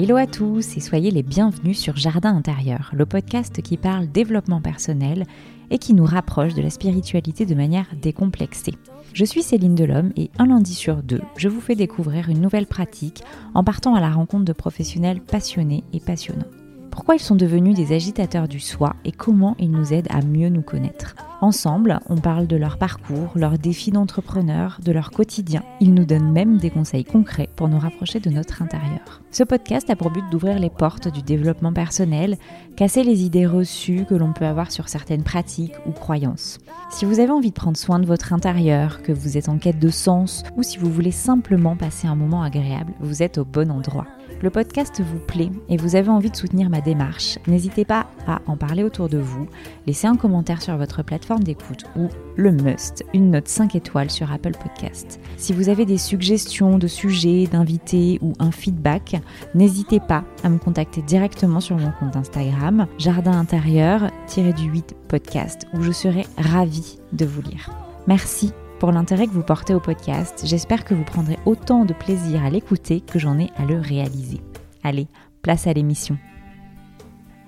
Hello à tous et soyez les bienvenus sur Jardin intérieur, le podcast qui parle développement personnel et qui nous rapproche de la spiritualité de manière décomplexée. Je suis Céline Delhomme et un lundi sur deux, je vous fais découvrir une nouvelle pratique en partant à la rencontre de professionnels passionnés et passionnants pourquoi ils sont devenus des agitateurs du soi et comment ils nous aident à mieux nous connaître. Ensemble, on parle de leur parcours, leurs défis d'entrepreneur, de leur quotidien. Ils nous donnent même des conseils concrets pour nous rapprocher de notre intérieur. Ce podcast a pour but d'ouvrir les portes du développement personnel, casser les idées reçues que l'on peut avoir sur certaines pratiques ou croyances. Si vous avez envie de prendre soin de votre intérieur, que vous êtes en quête de sens ou si vous voulez simplement passer un moment agréable, vous êtes au bon endroit le podcast vous plaît et vous avez envie de soutenir ma démarche, n'hésitez pas à en parler autour de vous, laisser un commentaire sur votre plateforme d'écoute ou, le must, une note 5 étoiles sur Apple Podcast. Si vous avez des suggestions de sujets, d'invités ou un feedback, n'hésitez pas à me contacter directement sur mon compte Instagram, jardin intérieur-du-8 podcast, où je serai ravie de vous lire. Merci pour l'intérêt que vous portez au podcast. J'espère que vous prendrez autant de plaisir à l'écouter que j'en ai à le réaliser. Allez, place à l'émission.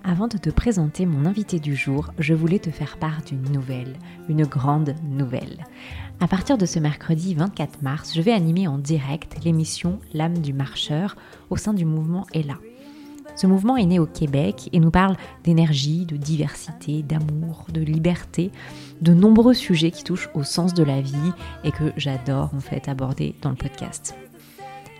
Avant de te présenter mon invité du jour, je voulais te faire part d'une nouvelle, une grande nouvelle. À partir de ce mercredi 24 mars, je vais animer en direct l'émission L'âme du marcheur au sein du mouvement Ella. Ce mouvement est né au Québec et nous parle d'énergie, de diversité, d'amour, de liberté, de nombreux sujets qui touchent au sens de la vie et que j'adore en fait aborder dans le podcast.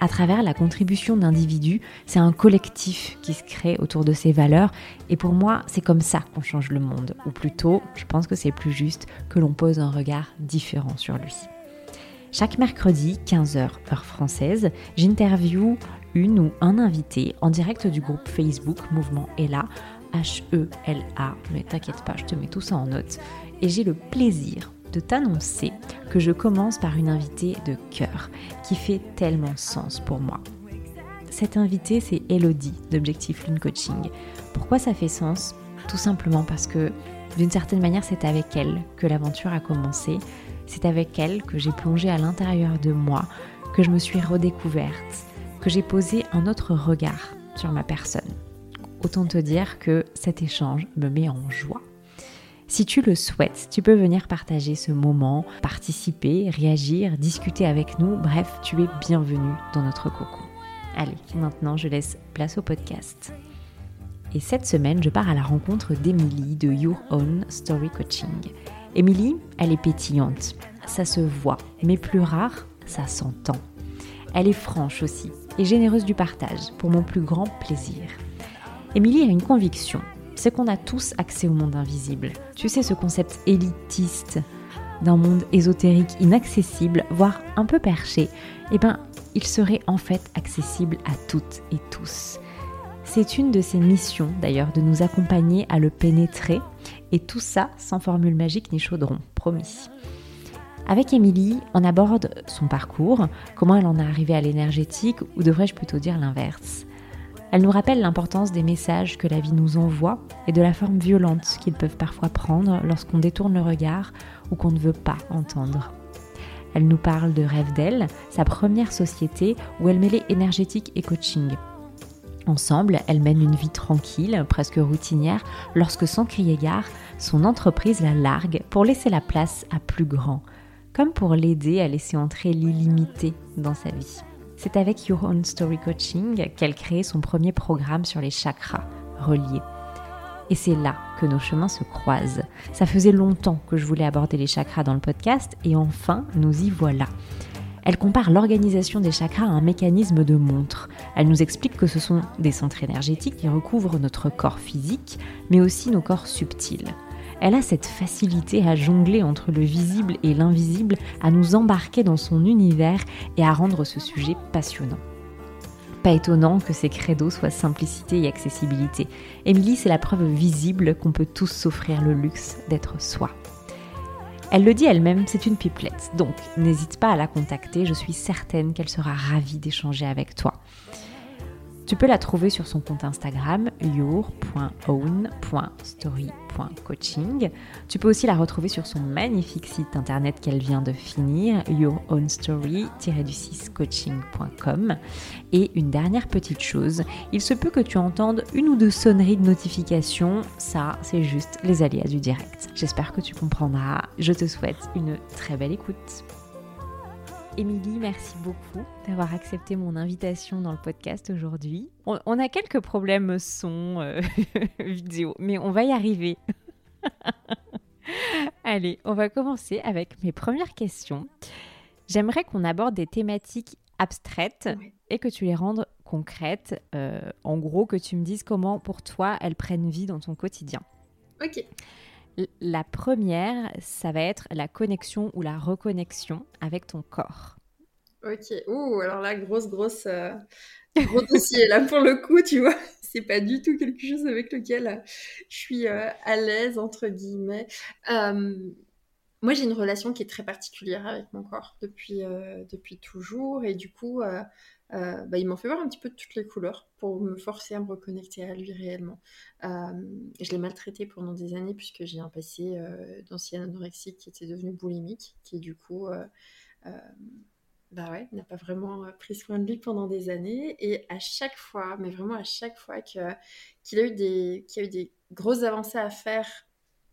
À travers la contribution d'individus, c'est un collectif qui se crée autour de ces valeurs et pour moi, c'est comme ça qu'on change le monde ou plutôt, je pense que c'est plus juste que l'on pose un regard différent sur lui. Chaque mercredi, 15h heure française, j'interview une ou un invité en direct du groupe Facebook Mouvement Ella, H-E-L-A, mais t'inquiète pas, je te mets tout ça en note. Et j'ai le plaisir de t'annoncer que je commence par une invitée de cœur qui fait tellement sens pour moi. Cette invitée, c'est Elodie d'Objectif Lune Coaching. Pourquoi ça fait sens? Tout simplement parce que d'une certaine manière, c'est avec elle que l'aventure a commencé. C'est avec elle que j'ai plongé à l'intérieur de moi, que je me suis redécouverte, que j'ai posé un autre regard sur ma personne. Autant te dire que cet échange me met en joie. Si tu le souhaites, tu peux venir partager ce moment, participer, réagir, discuter avec nous. Bref, tu es bienvenue dans notre cocon. Allez, maintenant je laisse place au podcast. Et cette semaine, je pars à la rencontre d'Emilie de Your Own Story Coaching. Émilie, elle est pétillante, ça se voit, mais plus rare, ça s'entend. Elle est franche aussi et généreuse du partage, pour mon plus grand plaisir. Émilie a une conviction, c'est qu'on a tous accès au monde invisible. Tu sais, ce concept élitiste d'un monde ésotérique inaccessible, voire un peu perché, eh ben, il serait en fait accessible à toutes et tous. C'est une de ses missions d'ailleurs de nous accompagner à le pénétrer, et tout ça sans formule magique ni chaudron, promis. Avec Émilie, on aborde son parcours, comment elle en est arrivée à l'énergétique, ou devrais-je plutôt dire l'inverse? Elle nous rappelle l'importance des messages que la vie nous envoie et de la forme violente qu'ils peuvent parfois prendre lorsqu'on détourne le regard ou qu'on ne veut pas entendre. Elle nous parle de Rêve d'elle, sa première société où elle mêlait énergétique et coaching. Ensemble, elle mène une vie tranquille, presque routinière, lorsque sans crier gare, son entreprise la largue pour laisser la place à plus grand, comme pour l'aider à laisser entrer l'illimité dans sa vie. C'est avec Your Own Story Coaching qu'elle crée son premier programme sur les chakras reliés. Et c'est là que nos chemins se croisent. Ça faisait longtemps que je voulais aborder les chakras dans le podcast et enfin, nous y voilà. Elle compare l'organisation des chakras à un mécanisme de montre. Elle nous explique que ce sont des centres énergétiques qui recouvrent notre corps physique, mais aussi nos corps subtils. Elle a cette facilité à jongler entre le visible et l'invisible, à nous embarquer dans son univers et à rendre ce sujet passionnant. Pas étonnant que ses credos soient simplicité et accessibilité. Émilie, c'est la preuve visible qu'on peut tous s'offrir le luxe d'être soi. Elle le dit elle-même, c'est une pipelette, donc n'hésite pas à la contacter, je suis certaine qu'elle sera ravie d'échanger avec toi. Tu peux la trouver sur son compte Instagram your.own.story.coaching. Tu peux aussi la retrouver sur son magnifique site internet qu'elle vient de finir, yourownstory-coaching.com. Et une dernière petite chose, il se peut que tu entendes une ou deux sonneries de notification, ça c'est juste les aléas du direct. J'espère que tu comprendras. Je te souhaite une très belle écoute. Émilie, merci beaucoup d'avoir accepté mon invitation dans le podcast aujourd'hui. On, a quelques problèmes son, euh, vidéo, mais on va y arriver. Allez, on va commencer avec mes premières questions. J'aimerais qu'on aborde des thématiques abstraites et que tu les rendes concrètes. Euh, en gros, que tu me dises comment pour toi elles prennent vie dans ton quotidien. Ok. La première, ça va être la connexion ou la reconnexion avec ton corps. Ok. Ouh, alors là, grosse, grosse, euh, gros dossier. Là, pour le coup, tu vois, c'est pas du tout quelque chose avec lequel euh, je suis euh, à l'aise, entre guillemets. moi, j'ai une relation qui est très particulière avec mon corps depuis, depuis toujours. Et du coup, euh, bah, il m'en fait voir un petit peu de toutes les couleurs pour me forcer à me reconnecter à lui réellement. Euh, je l'ai maltraité pendant des années puisque j'ai un passé euh, d'ancienne anorexique qui était devenu boulimique, qui du coup bah ouais, n'a pas vraiment pris soin de lui pendant des années. Et à chaque fois, mais vraiment à chaque fois qu'il a, eu qu'il a eu des grosses avancées à faire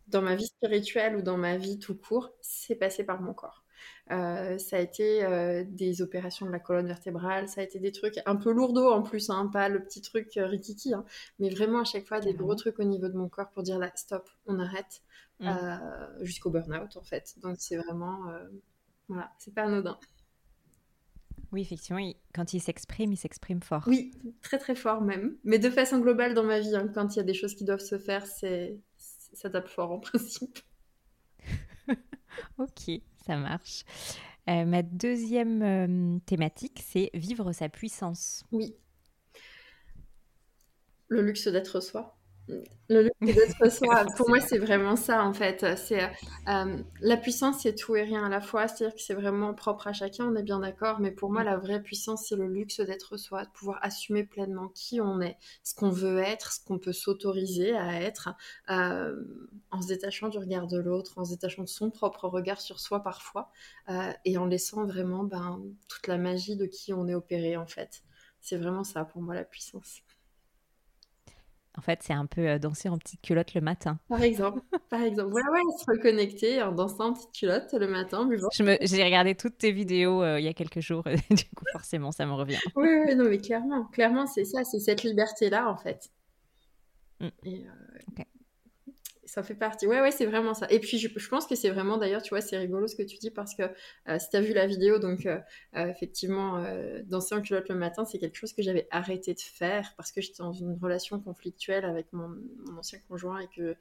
dans ma vie spirituelle ou dans ma vie tout court, c'est passé par mon corps. Euh, ça a été euh, des opérations de la colonne vertébrale, ça a été des trucs un peu lourdeaux en plus, hein, pas le petit truc euh, rikiki, hein, mais vraiment à chaque fois des gros trucs au niveau de mon corps pour dire là, stop, on arrête, mmh. jusqu'au burn-out en fait. Donc c'est vraiment, voilà, c'est pas anodin. Oui, effectivement, quand il s'exprime, il s'exprime fort. Oui, très très fort même. Mais de façon globale dans ma vie, hein, quand il y a des choses qui doivent se faire, c'est ça tape fort en principe. ok marche. Euh, ma deuxième euh, thématique, c'est vivre sa puissance. Oui. Le luxe d'être soi. Le luxe d'être soi, pour moi, c'est vraiment ça en fait. C'est euh, la puissance, c'est tout et rien à la fois. C'est-à-dire que c'est vraiment propre à chacun, on est bien d'accord. Mais pour moi, la vraie puissance, c'est le luxe d'être soi, de pouvoir assumer pleinement qui on est, ce qu'on veut être, ce qu'on peut s'autoriser à être, euh, en se détachant du regard de l'autre, en se détachant de son propre regard sur soi parfois, euh, et en laissant vraiment ben, toute la magie de qui on est opéré en fait. C'est vraiment ça pour moi la puissance. En fait, c'est un peu euh, danser en petite culotte le matin. Par exemple. Par exemple. Ouais, ouais, se reconnecter en dansant en petite culotte le matin. J'ai regardé toutes tes vidéos euh, il y a quelques jours. du coup, forcément, ça me revient. Oui, oui, non, mais clairement. Clairement, c'est ça. C'est cette liberté-là, en fait. Mm. Et, euh, ça fait partie. Ouais, ouais, c'est vraiment ça. Et puis, je, pense que c'est vraiment, d'ailleurs, tu vois, c'est rigolo ce que tu dis parce que euh, si tu as vu la vidéo, donc euh, euh, effectivement, danser en culotte le matin, c'est quelque chose que j'avais arrêté de faire parce que j'étais dans une relation conflictuelle avec mon, ancien conjoint et que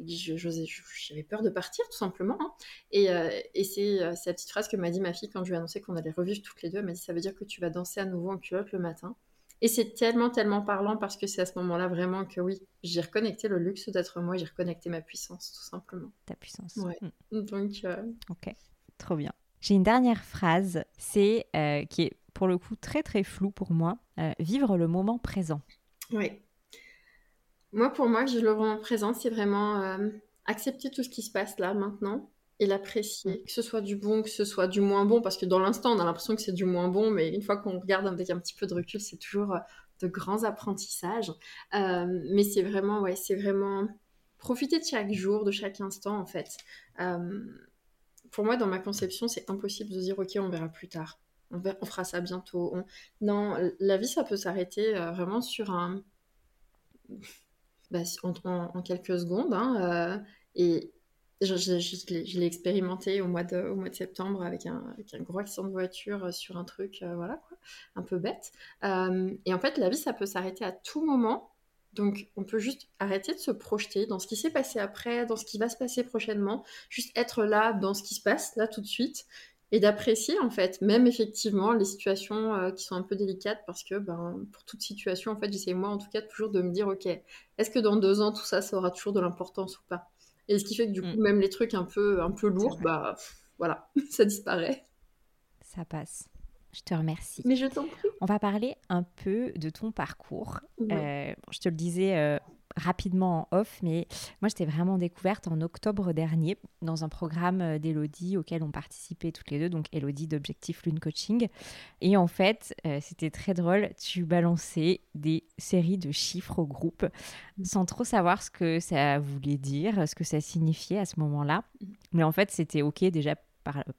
j'avais peur de partir tout simplement. Hein. Et, et c'est la petite phrase que m'a dit ma fille quand je lui ai annoncé qu'on allait revivre toutes les deux. Elle m'a dit ça veut dire que tu vas danser à nouveau en culotte le matin? Et c'est tellement, tellement parlant parce que c'est à ce moment-là vraiment que oui, j'ai reconnecté le luxe d'être moi, j'ai reconnecté ma puissance, tout simplement. Ta puissance. Ouais. Mm. Donc. Euh, ok, trop bien. J'ai une dernière phrase, c'est euh, qui est pour le coup très très flou pour moi. Euh, vivre le moment présent. Oui. Moi, pour moi, vivre le moment présent, c'est vraiment accepter tout ce qui se passe là maintenant et l'apprécier, mm. que ce soit du bon, que ce soit du moins bon, parce que dans l'instant, on a l'impression que c'est du moins bon, mais une fois qu'on regarde avec un petit peu de recul, c'est toujours euh, de grands apprentissages. Euh, mais c'est vraiment, ouais, c'est vraiment profiter de chaque jour, de chaque instant, en fait. Euh, pour moi, dans ma conception, c'est impossible de dire, OK, on verra plus tard. On, on fera ça bientôt. Non, la vie, ça peut s'arrêter vraiment sur un... Bah, en, quelques secondes. Hein, et, je, l'ai expérimenté au mois, de, septembre avec un, avec un gros accident de voiture euh, sur un truc, euh, voilà, quoi, un peu bête. Euh, et en fait, la vie, ça peut s'arrêter à tout moment. Donc, on peut juste arrêter de se projeter dans ce qui s'est passé après, dans ce qui va se passer prochainement, juste être là dans ce qui se passe, là tout de suite, et d'apprécier en fait, même effectivement les situations qui sont un peu délicates, parce que ben, pour toute situation, en fait, j'essaie moi en tout cas toujours de me dire, ok, est-ce que dans deux ans tout ça, ça aura toujours de l'importance ou pas? Et ce qui fait que du coup, mm. même les trucs un peu, un peu lourds, bah voilà, ça disparaît. Ça passe. Je te remercie. Mais je t'en prie. On va parler un peu de ton parcours. Euh, je te le disais euh, rapidement en off, mais moi, je t'ai vraiment découverte en octobre dernier dans un programme euh, d'Elodie auquel on participait toutes les deux, donc Elodie d'Objectif Lune Coaching. Et en fait, c'était très drôle, tu balançais des séries de chiffres au groupe sans trop savoir ce que ça voulait dire, ce que ça signifiait à ce moment-là. Mm. Mais en fait, c'était OK déjà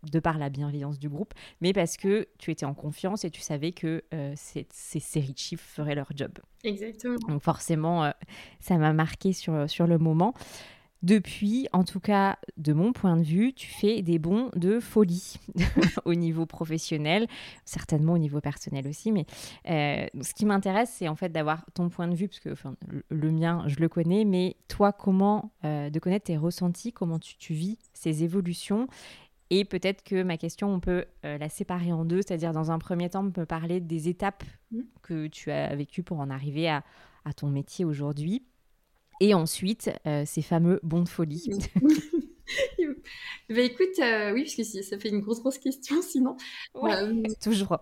de par la bienveillance du groupe, mais parce que tu étais en confiance et tu savais que euh, ces, séries de chiffres feraient leur job. Exactement. Donc forcément, euh, ça m'a marqué sur, sur le moment. Depuis, en tout cas de mon point de vue, tu fais des bons de folie au niveau professionnel, certainement au niveau personnel aussi. Mais euh, ce qui m'intéresse, c'est en fait d'avoir ton point de vue, parce que le mien, je le connais, mais toi, comment de connaître tes ressentis, comment tu, tu vis ces évolutions et peut-être que ma question, on peut euh, la séparer en deux, c'est-à-dire dans un premier temps, on peut parler des étapes mmh. que tu as vécues pour en arriver à, ton métier aujourd'hui. Et ensuite, euh, ces fameux bons de folie. bah écoute, euh, oui, parce que ça fait une grosse, grosse question sinon. toujours.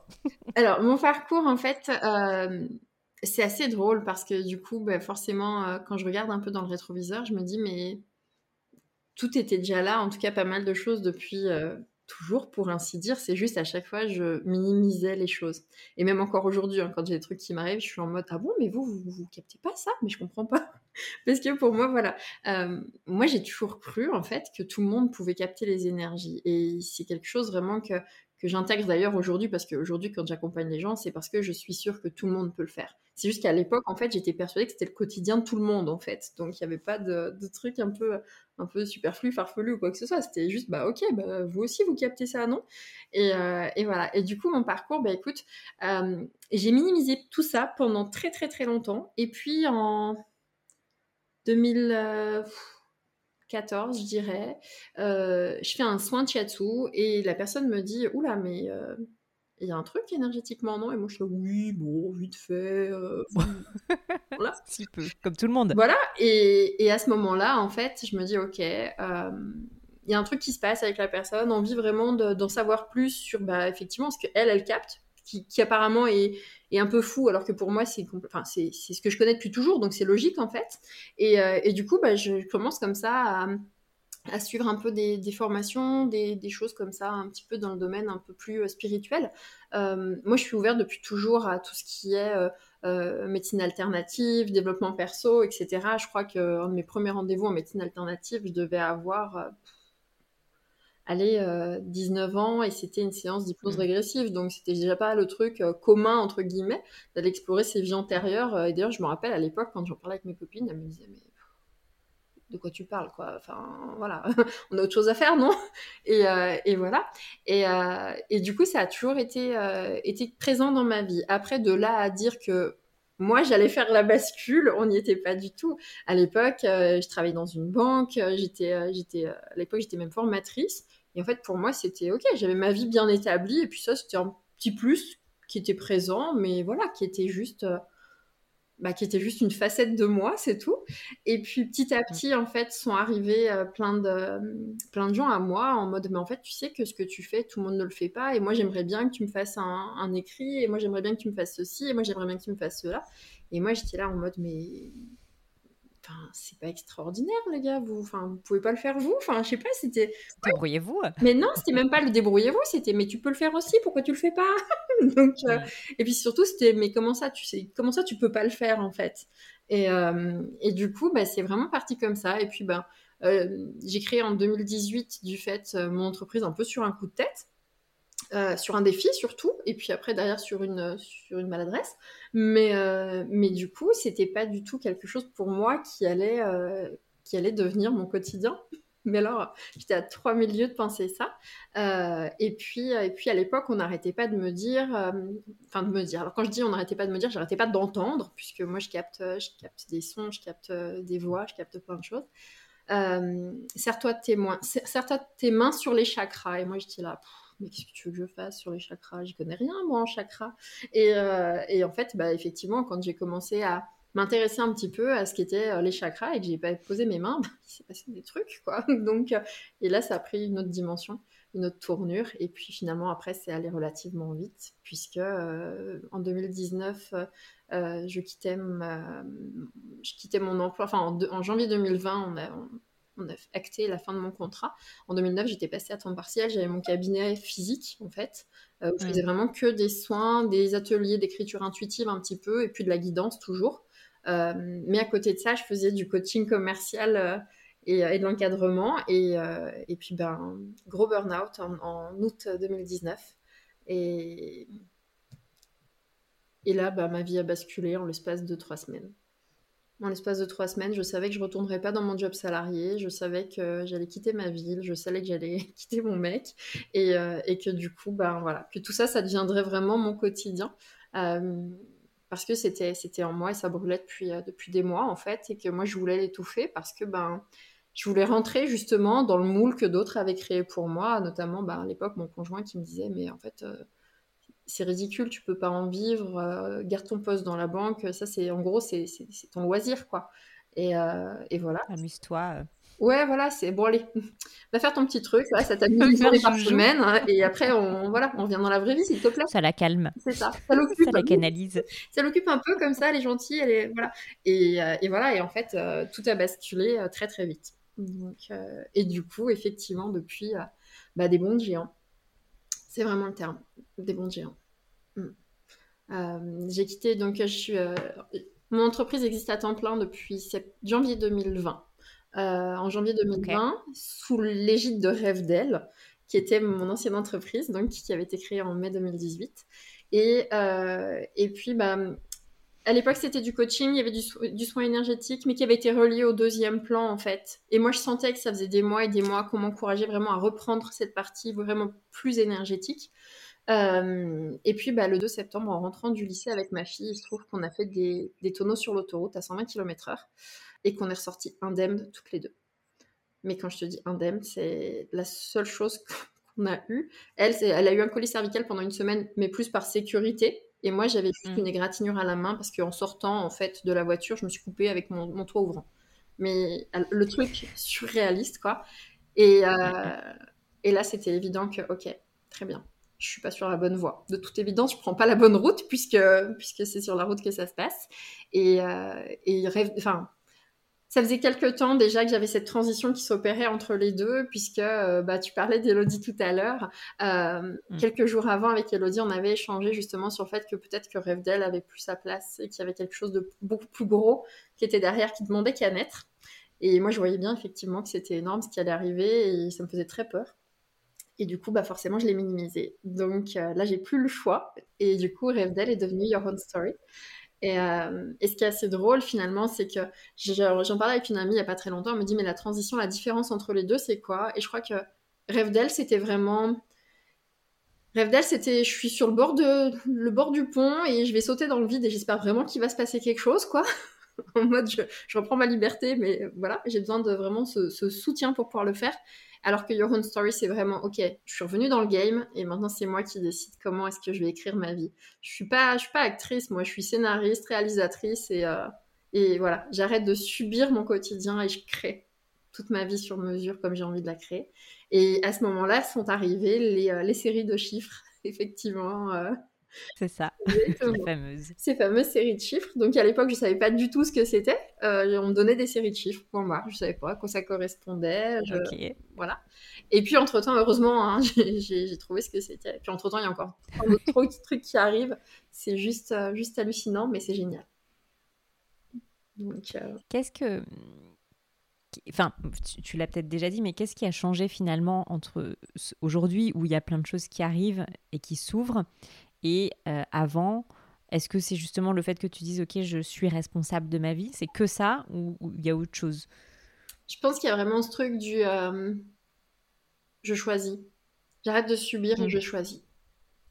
alors, mon parcours, en fait, c'est assez drôle parce que du coup, bah, forcément, quand je regarde un peu dans le rétroviseur, je me dis, mais tout était déjà là, en tout cas pas mal de choses depuis euh, toujours, pour ainsi dire. C'est juste à chaque fois, je minimisais les choses. Et même encore aujourd'hui, hein, quand j'ai des trucs qui m'arrivent, je suis en mode Ah bon, mais vous, vous, vous captez pas ça? Mais je comprends pas. Parce que pour moi, voilà, euh, moi j'ai toujours cru en fait que tout le monde pouvait capter les énergies. Et c'est quelque chose vraiment que, que j'intègre d'ailleurs aujourd'hui, parce qu'aujourd'hui, quand j'accompagne les gens, c'est parce que je suis sûre que tout le monde peut le faire. C'est juste qu'à l'époque, en fait, j'étais persuadée que c'était le quotidien de tout le monde, en fait. Donc, il n'y avait pas de, de truc un peu, un peu superflu, farfelu ou quoi que ce soit. C'était juste, bah, ok, bah, vous aussi, vous captez ça, non? Et, euh, et, voilà. Et du coup, mon parcours, bah, écoute, euh, j'ai minimisé tout ça pendant très, très, très longtemps. Et puis, en 2014, je dirais, euh, je fais un soin de shiatsu et la personne me dit, oula, mais il y a un truc énergétiquement, non? Et moi, je suis là, oui, bon, vite fait. Euh, voilà. Si peu, comme tout le monde. Voilà. Et, et à ce moment-là, en fait, je me dis, ok, euh, il y a un truc qui se passe avec la personne, envie vraiment d'en savoir plus sur, bah, effectivement, ce qu'elle, elle capte, qui, qui apparemment est, est, un peu fou, alors que pour moi, c'est ce que je connais depuis toujours, donc c'est logique, en fait. Et, euh, et du coup, bah, je commence comme ça à suivre un peu des, formations, des, choses comme ça, un petit peu dans le domaine un peu plus euh, spirituel. Euh, moi, je suis ouverte depuis toujours à tout ce qui est médecine alternative, développement perso, etc. Je crois qu'un de mes premiers rendez-vous en médecine alternative, je devais avoir allez, 19 ans et c'était une séance d'hypnose mmh. régressive. Donc, c'était déjà pas le truc commun, entre guillemets, d'aller explorer ses vies antérieures. Et d'ailleurs, je me rappelle à l'époque, quand j'en parlais avec mes copines, elles me disaient, mais de quoi tu parles, quoi? Enfin, voilà, on a autre chose à faire, non? Et, euh, et, voilà. Et, euh, et, du coup, ça a toujours été, euh, été présent dans ma vie. Après, de là à dire que moi, j'allais faire la bascule, on n'y était pas du tout. À l'époque, je travaillais dans une banque, j'étais, j'étais, à l'époque, j'étais même formatrice. Et en fait, pour moi, c'était OK, j'avais ma vie bien établie. Et puis ça, c'était un petit plus qui était présent, mais voilà, qui était juste bah, qui était juste une facette de moi, c'est tout. Et puis petit à petit, en fait, sont arrivés euh, plein, de, plein de gens à moi en mode, mais en fait, tu sais que ce que tu fais, tout le monde ne le fait pas. Et moi, j'aimerais bien que tu me fasses un, un écrit. Et moi, j'aimerais bien que tu me fasses ceci. Et moi, j'aimerais bien que tu me fasses cela. Et moi, j'étais là en mode, mais c'est pas extraordinaire, les gars. Vous, enfin, vous pouvez pas le faire vous. Enfin, je sais pas, c'était. Débrouillez-vous. Mais non, c'était même pas le débrouillez-vous. C'était, mais tu peux le faire aussi. Pourquoi tu le fais pas? Donc, euh, et puis surtout, c'était, mais comment ça, tu sais, comment ça, tu peux pas le faire en fait? Et, euh, et du coup, bah, c'est vraiment parti comme ça. Et puis, ben, j'ai créé en 2018 du fait mon entreprise un peu sur un coup de tête. Euh, sur un défi surtout, et puis après derrière sur une, sur une maladresse. Mais, euh, mais du coup, c'était pas du tout quelque chose pour moi qui allait, euh, qui allait devenir mon quotidien. Mais alors, j'étais à 3000 lieues de penser ça. et, puis, et puis à l'époque, on n'arrêtait pas de me dire, enfin de me dire, alors quand je dis on n'arrêtait pas de me dire, j'arrêtais pas d'entendre, puisque moi je capte, je capte des sons, je capte des voix, je capte plein de choses. serre-toi tes, tes mains sur les chakras. Et moi, j'étais là, mais qu'est-ce que tu veux que je fasse sur les chakras? J'y connais rien, moi, en chakras. Et, euh, et en fait, bah, effectivement, quand j'ai commencé à m'intéresser un petit peu à ce qu'étaient euh, les chakras et que j'ai pas posé mes mains, bah, il s'est passé des trucs, quoi. Donc, euh, et là, ça a pris une autre dimension. une autre tournure. Et puis finalement, après, c'est allé relativement vite, puisque en 2019, je, quittais mon emploi. Enfin, en, janvier 2020, on a, a acté la fin de mon contrat. En 2009, j'étais passée à temps partiel, j'avais mon cabinet physique en fait, euh, où je faisais vraiment que des soins, des ateliers d'écriture intuitive un petit peu, et puis de la guidance toujours. Euh, mais à côté de ça, je faisais du coaching commercial euh, et, de l'encadrement. Et, et, puis, ben, gros burn-out en, en, août 2019. Et, et là, ben, ma vie a basculé en l'espace de trois semaines. En l'espace de trois semaines, je savais que je retournerais pas dans mon job salarié, je savais que j'allais quitter ma ville, je savais que j'allais quitter mon mec, et, euh, et, que du coup, ben voilà, que tout ça, ça deviendrait vraiment mon quotidien, euh, parce que c'était c'était en moi et ça brûlait depuis euh, depuis des mois en fait, et que moi je voulais l'étouffer parce que ben je voulais rentrer justement dans le moule que d'autres avaient créé pour moi, notamment ben, à l'époque mon conjoint qui me disait mais en fait c'est ridicule, tu peux pas en vivre, euh, garde ton poste dans la banque, ça c'est en gros c'est ton loisir quoi. Et, euh, et voilà. Amuse-toi. Euh. Ouais, voilà, c'est bon allez, va faire ton petit truc, ça t'amuse une par semaine, hein, et après on voilà, on vient dans la vraie vie s'il te plaît. Ça la calme. C'est ça, ça l'occupe. ça la canalise. Ça l'occupe un peu comme ça, elle est gentille, elle est voilà, et, et voilà, et en fait tout a basculé très très vite. Donc et du coup effectivement depuis bah, des bons géants c'est vraiment le terme, des bons géants. Mm. Euh, j'ai quitté, donc je suis, euh, mon entreprise existe à temps plein depuis janvier 2020. Euh, en janvier 2020, sous l'égide de Rêve qui était mon ancienne entreprise, donc qui avait été créée en mai 2018. Et, et puis, bah, à l'époque, c'était du coaching, il y avait du, soin énergétique, mais qui avait été relié au deuxième plan, en fait. Et moi, je sentais que ça faisait des mois et des mois qu'on m'encourageait vraiment à reprendre cette partie vraiment plus énergétique. Euh, et puis, bah, le 2 septembre, en rentrant du lycée avec ma fille, il se trouve qu'on a fait des, tonneaux sur l'autoroute à 120 km/h et qu'on est ressorti indemne toutes les deux. Mais quand je te dis indemne, c'est la seule chose qu'on a eue. Elle, elle a eu un colis cervical pendant une semaine, mais plus par sécurité et moi, j'avais juste mm. une égratignure à la main parce qu'en sortant en fait de la voiture, je me suis coupée avec mon, toit ouvrant. Mais le truc surréaliste, quoi. Et, euh, et là, c'était évident que, ok, très bien, je suis pas sur la bonne voie. De toute évidence, je prends pas la bonne route puisque, puisque c'est sur la route que ça se passe. Et, euh, et rêve, enfin, ça faisait quelques temps déjà que j'avais cette transition qui s'opérait entre les deux, puisque euh, bah, tu parlais d'Elodie tout à l'heure. Euh, mm. Quelques jours avant, avec Elodie, on avait échangé justement sur le fait que peut-être que Rêve d'elle avait plus sa place et qu'il y avait quelque chose de beaucoup plus gros qui était derrière, qui demandait qu'à naître. Et moi, je voyais bien effectivement que c'était énorme ce qui allait arriver et ça me faisait très peur. Et du coup, bah forcément, je l'ai minimisé. Donc euh, là, j'ai plus le choix. Et du coup, Rêve d'elle est devenu Your Own Story. Euh, et, ce qui est assez drôle finalement, c'est que j'en parlais avec une amie il n'y a pas très longtemps, elle me dit mais la transition, la différence entre les deux, c'est quoi? Et je crois que Rêve d'elle, c'était vraiment... Rêve d'elle, c'était je suis sur le bord, de, le bord du pont et je vais sauter dans le vide et j'espère vraiment qu'il va se passer quelque chose, quoi. en mode je, reprends ma liberté, mais voilà, j'ai besoin de vraiment ce, soutien pour pouvoir le faire. Alors que Your Own Story, c'est vraiment, ok, je suis revenue dans le game et maintenant c'est moi qui décide comment est-ce que je vais écrire ma vie. Je suis pas, je suis pas actrice, moi, je suis scénariste, réalisatrice et, euh, et voilà, j'arrête de subir mon quotidien et je crée toute ma vie sur mesure comme j'ai envie de la créer. Et à ce moment-là sont arrivées les, euh, les séries de chiffres, effectivement. Euh, c'est ça, ces fameuses. Ces fameuses séries de chiffres. Donc à l'époque, je savais pas du tout ce que c'était. Euh, on me donnait des séries de chiffres pour moi. Je savais pas à quoi ça correspondait. Voilà. Et puis entre-temps, heureusement, hein, j'ai trouvé ce que c'était. Et puis entre-temps, il y a encore d'autres trucs qui arrivent. C'est juste, euh, juste hallucinant, mais c'est génial. Donc, euh, Qu'est-ce que... Enfin, tu, l'as peut-être déjà dit, mais qu'est-ce qui a changé finalement entre aujourd'hui où il y a plein de choses qui arrivent et qui s'ouvrent et euh, avant, est-ce que c'est justement le fait que tu dises, OK, je suis responsable de ma vie C'est que ça ou il y a autre chose? Je pense qu'il y a vraiment ce truc du euh, je choisis. J'arrête de subir et mmh. je choisis.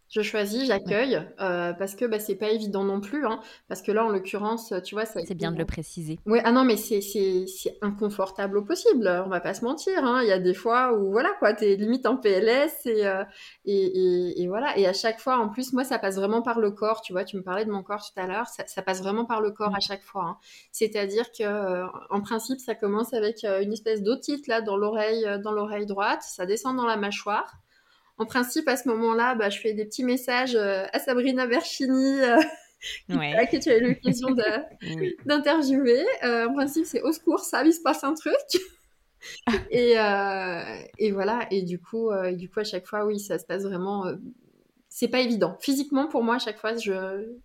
Je choisis, j'accueille, euh, parce que bah, c'est pas évident non plus, hein, parce que là, en l'occurrence, tu vois, ça. C'est bien de le préciser. Ouais, ah non, mais c'est inconfortable au possible, on va pas se mentir. Hein. Il y a des fois où, voilà, quoi, t'es limite en PLS euh, et, et, et, voilà. Et à chaque fois, en plus, moi, ça passe vraiment par le corps, tu vois, tu me parlais de mon corps tout à l'heure, ça, ça, passe vraiment par le corps mmh. à chaque fois. Hein. C'est-à-dire que, euh, en principe, ça commence avec une espèce d'otite là dans l'oreille, dans l'oreille droite, ça descend dans la mâchoire. En principe, à ce moment-là, bah, je fais des petits messages à Sabrina Berchini. que tu as eu l'occasion d'interviewer. en principe, c'est au secours, ça, il se passe un truc. et, et, voilà, et du coup, du coup, à chaque fois, oui, ça se passe vraiment. c'est pas évident. Physiquement, pour moi, à chaque fois, je,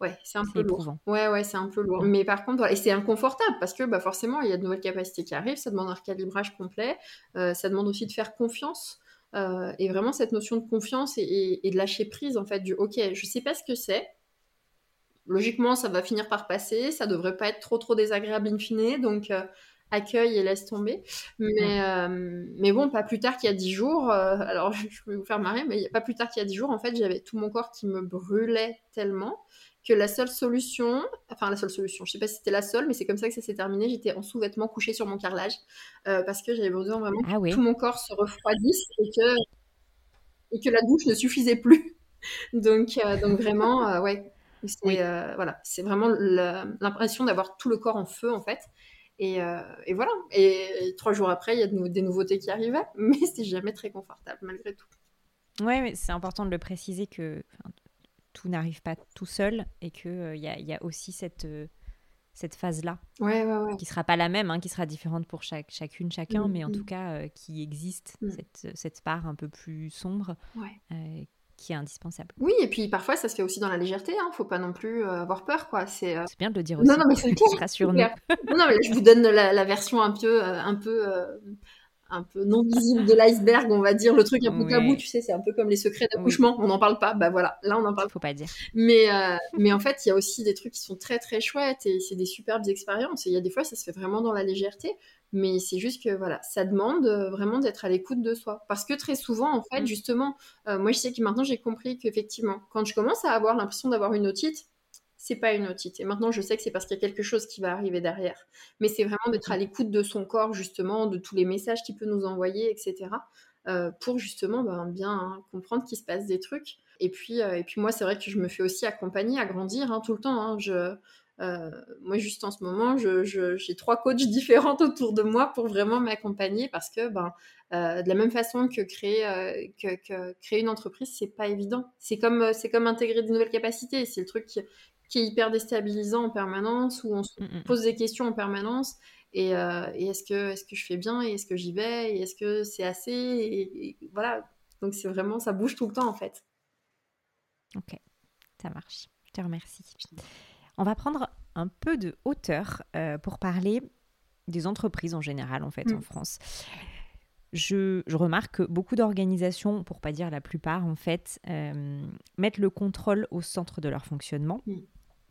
Ouais, c'est un peu lourd. Ouais, ouais, c'est un peu lourd. Mais par contre, et c'est inconfortable parce que bah, forcément, il y a de nouvelles capacités qui arrivent, ça demande un recalibrage complet, euh, ça demande aussi de faire confiance. Euh, et vraiment, cette notion de confiance et, de lâcher prise, en fait, du OK, je sais pas ce que c'est. Logiquement, ça va finir par passer, ça devrait pas être trop, trop désagréable in fine. Donc, euh, accueille et laisse tomber. Mais, mais bon, pas plus tard qu'il y a dix jours, alors je vais vous faire marrer, mais pas plus tard qu'il y a dix jours, en fait, j'avais tout mon corps qui me brûlait tellement que la seule solution, enfin la seule solution, je sais pas si c'était la seule, mais c'est comme ça que ça s'est terminé. J'étais en sous-vêtements couchée sur mon carrelage euh, parce que j'avais besoin vraiment ah que tout mon corps se refroidisse et que, et que la douche ne suffisait plus. donc, euh, donc vraiment, euh, ouais, c'est voilà, c'est vraiment l'impression d'avoir tout le corps en feu en fait. Et, et voilà. Et, trois jours après, il y a des nouveautés qui arrivaient, mais c'est jamais très confortable malgré tout. Ouais, mais c'est important de le préciser que tout n'arrive pas tout seul et qu'il euh, il y, a, aussi cette, euh, cette phase-là. Ouais, ouais, ouais. Qui sera pas la même, hein, qui sera différente pour chaque, chacune, chacun, mm, mais en mm. tout cas euh, qui existe, mm. cette, cette, part un peu plus sombre. qui est indispensable. Oui, et puis parfois ça se fait aussi dans la légèreté, hein. faut pas non plus avoir peur, quoi. C'est bien de le dire aussi. Non, non, mais c'est clair. nous. non, mais je vous donne la, la version un peu, un peu un peu non visible de l'iceberg, on va dire, le truc un peu tabou, tu sais, c'est un peu comme les secrets d'accouchement, on n'en parle pas, bah voilà, là on en parle. Faut pas dire. Mais, euh, mais en fait, il y a aussi des trucs qui sont très très chouettes et c'est des superbes expériences. Et il y a des fois, ça se fait vraiment dans la légèreté, mais c'est juste que voilà, ça demande euh, vraiment d'être à l'écoute de soi. Parce que très souvent, en fait, mm. justement, euh, moi je sais que maintenant j'ai compris qu'effectivement, quand je commence à avoir l'impression d'avoir une otite, c'est pas une otite. Et maintenant, je sais que c'est parce qu'il y a quelque chose qui va arriver derrière. Mais c'est vraiment d'être à mmh. l'écoute de son corps, justement, de tous les messages qu'il peut nous envoyer, etc. Euh, pour justement ben, bien comprendre qu'il se passe des trucs. Et puis, euh, et puis moi, c'est vrai que je me fais aussi accompagner, agrandir hein, tout le temps. Hein. Je, euh, moi, juste en ce moment, j'ai trois coachs différents autour de moi pour vraiment m'accompagner parce que, ben, de la même façon que créer, que, créer une entreprise, c'est pas évident. C'est comme, c'est comme intégrer de nouvelles capacités. C'est le truc qui, qui est hyper déstabilisant en permanence, où on se mm, mm, mm. pose des questions en permanence. Et, euh, est-ce que, est que je fais bien Et est-ce que j'y vais Et est-ce que c'est assez et, Voilà. Donc c'est vraiment, ça bouge tout le temps en fait. Ok, ça marche. Je te remercie. On va prendre un peu de hauteur euh, pour parler des entreprises en général en fait en France. Je, remarque que beaucoup d'organisations, pour pas dire la plupart en fait, euh, mettent le contrôle au centre de leur fonctionnement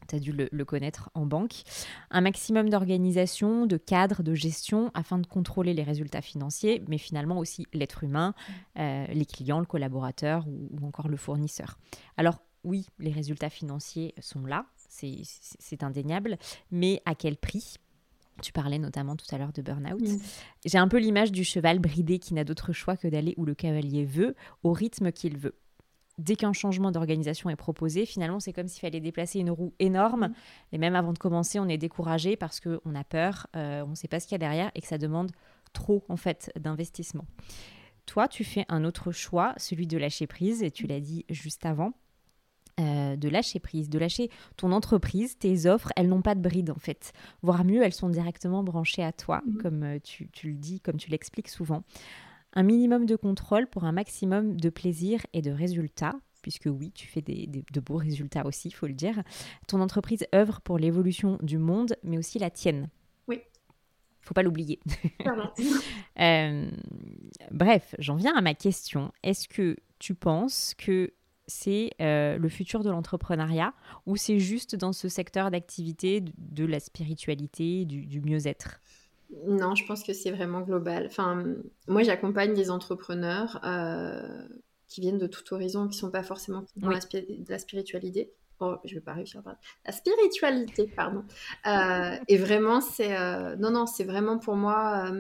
tu as dû le, connaître en banque, un maximum d'organisation, de cadre, de gestion afin de contrôler les résultats financiers, mais finalement aussi l'être humain, euh, les clients, le collaborateur ou, encore le fournisseur. Alors oui, les résultats financiers sont là, c'est indéniable, mais à quel prix? Tu parlais notamment tout à l'heure de burn-out. J'ai un peu l'image du cheval bridé qui n'a d'autre choix que d'aller où le cavalier veut, au rythme qu'il veut dès qu'un changement d'organisation est proposé, finalement, c'est comme s'il fallait déplacer une roue énorme. Mm. Et même avant de commencer, on est découragé parce qu'on a peur, euh, on ne sait pas ce qu'il y a derrière et que ça demande trop, en fait, d'investissement. Toi, tu fais un autre choix, celui de lâcher prise, et tu l'as dit juste avant. Euh, de lâcher prise, de lâcher ton entreprise, tes offres, elles n'ont pas de bride en fait. Voire mieux, elles sont directement branchées à toi, mm. comme euh, tu, tu, le dis, comme tu l'expliques souvent un minimum de contrôle pour un maximum de plaisir et de résultats puisque oui, tu fais de beaux résultats aussi, il faut le dire. Ton entreprise œuvre pour l'évolution du monde, mais aussi la tienne. Oui. Faut pas l'oublier. euh, bref, j'en viens à ma question. Est-ce que tu penses que c'est euh, le futur de l'entrepreneuriat ou c'est juste dans ce secteur d'activité de, la spiritualité, du mieux-être? Non, je pense que c'est vraiment global. Enfin, moi, j'accompagne des entrepreneurs euh, qui viennent de tout horizon, qui ne sont pas forcément dans la, de la spiritualité. Oh, je vais pas réussir à parler. La spiritualité, pardon. Euh, et vraiment, c'est euh, non, non, c'est vraiment pour moi.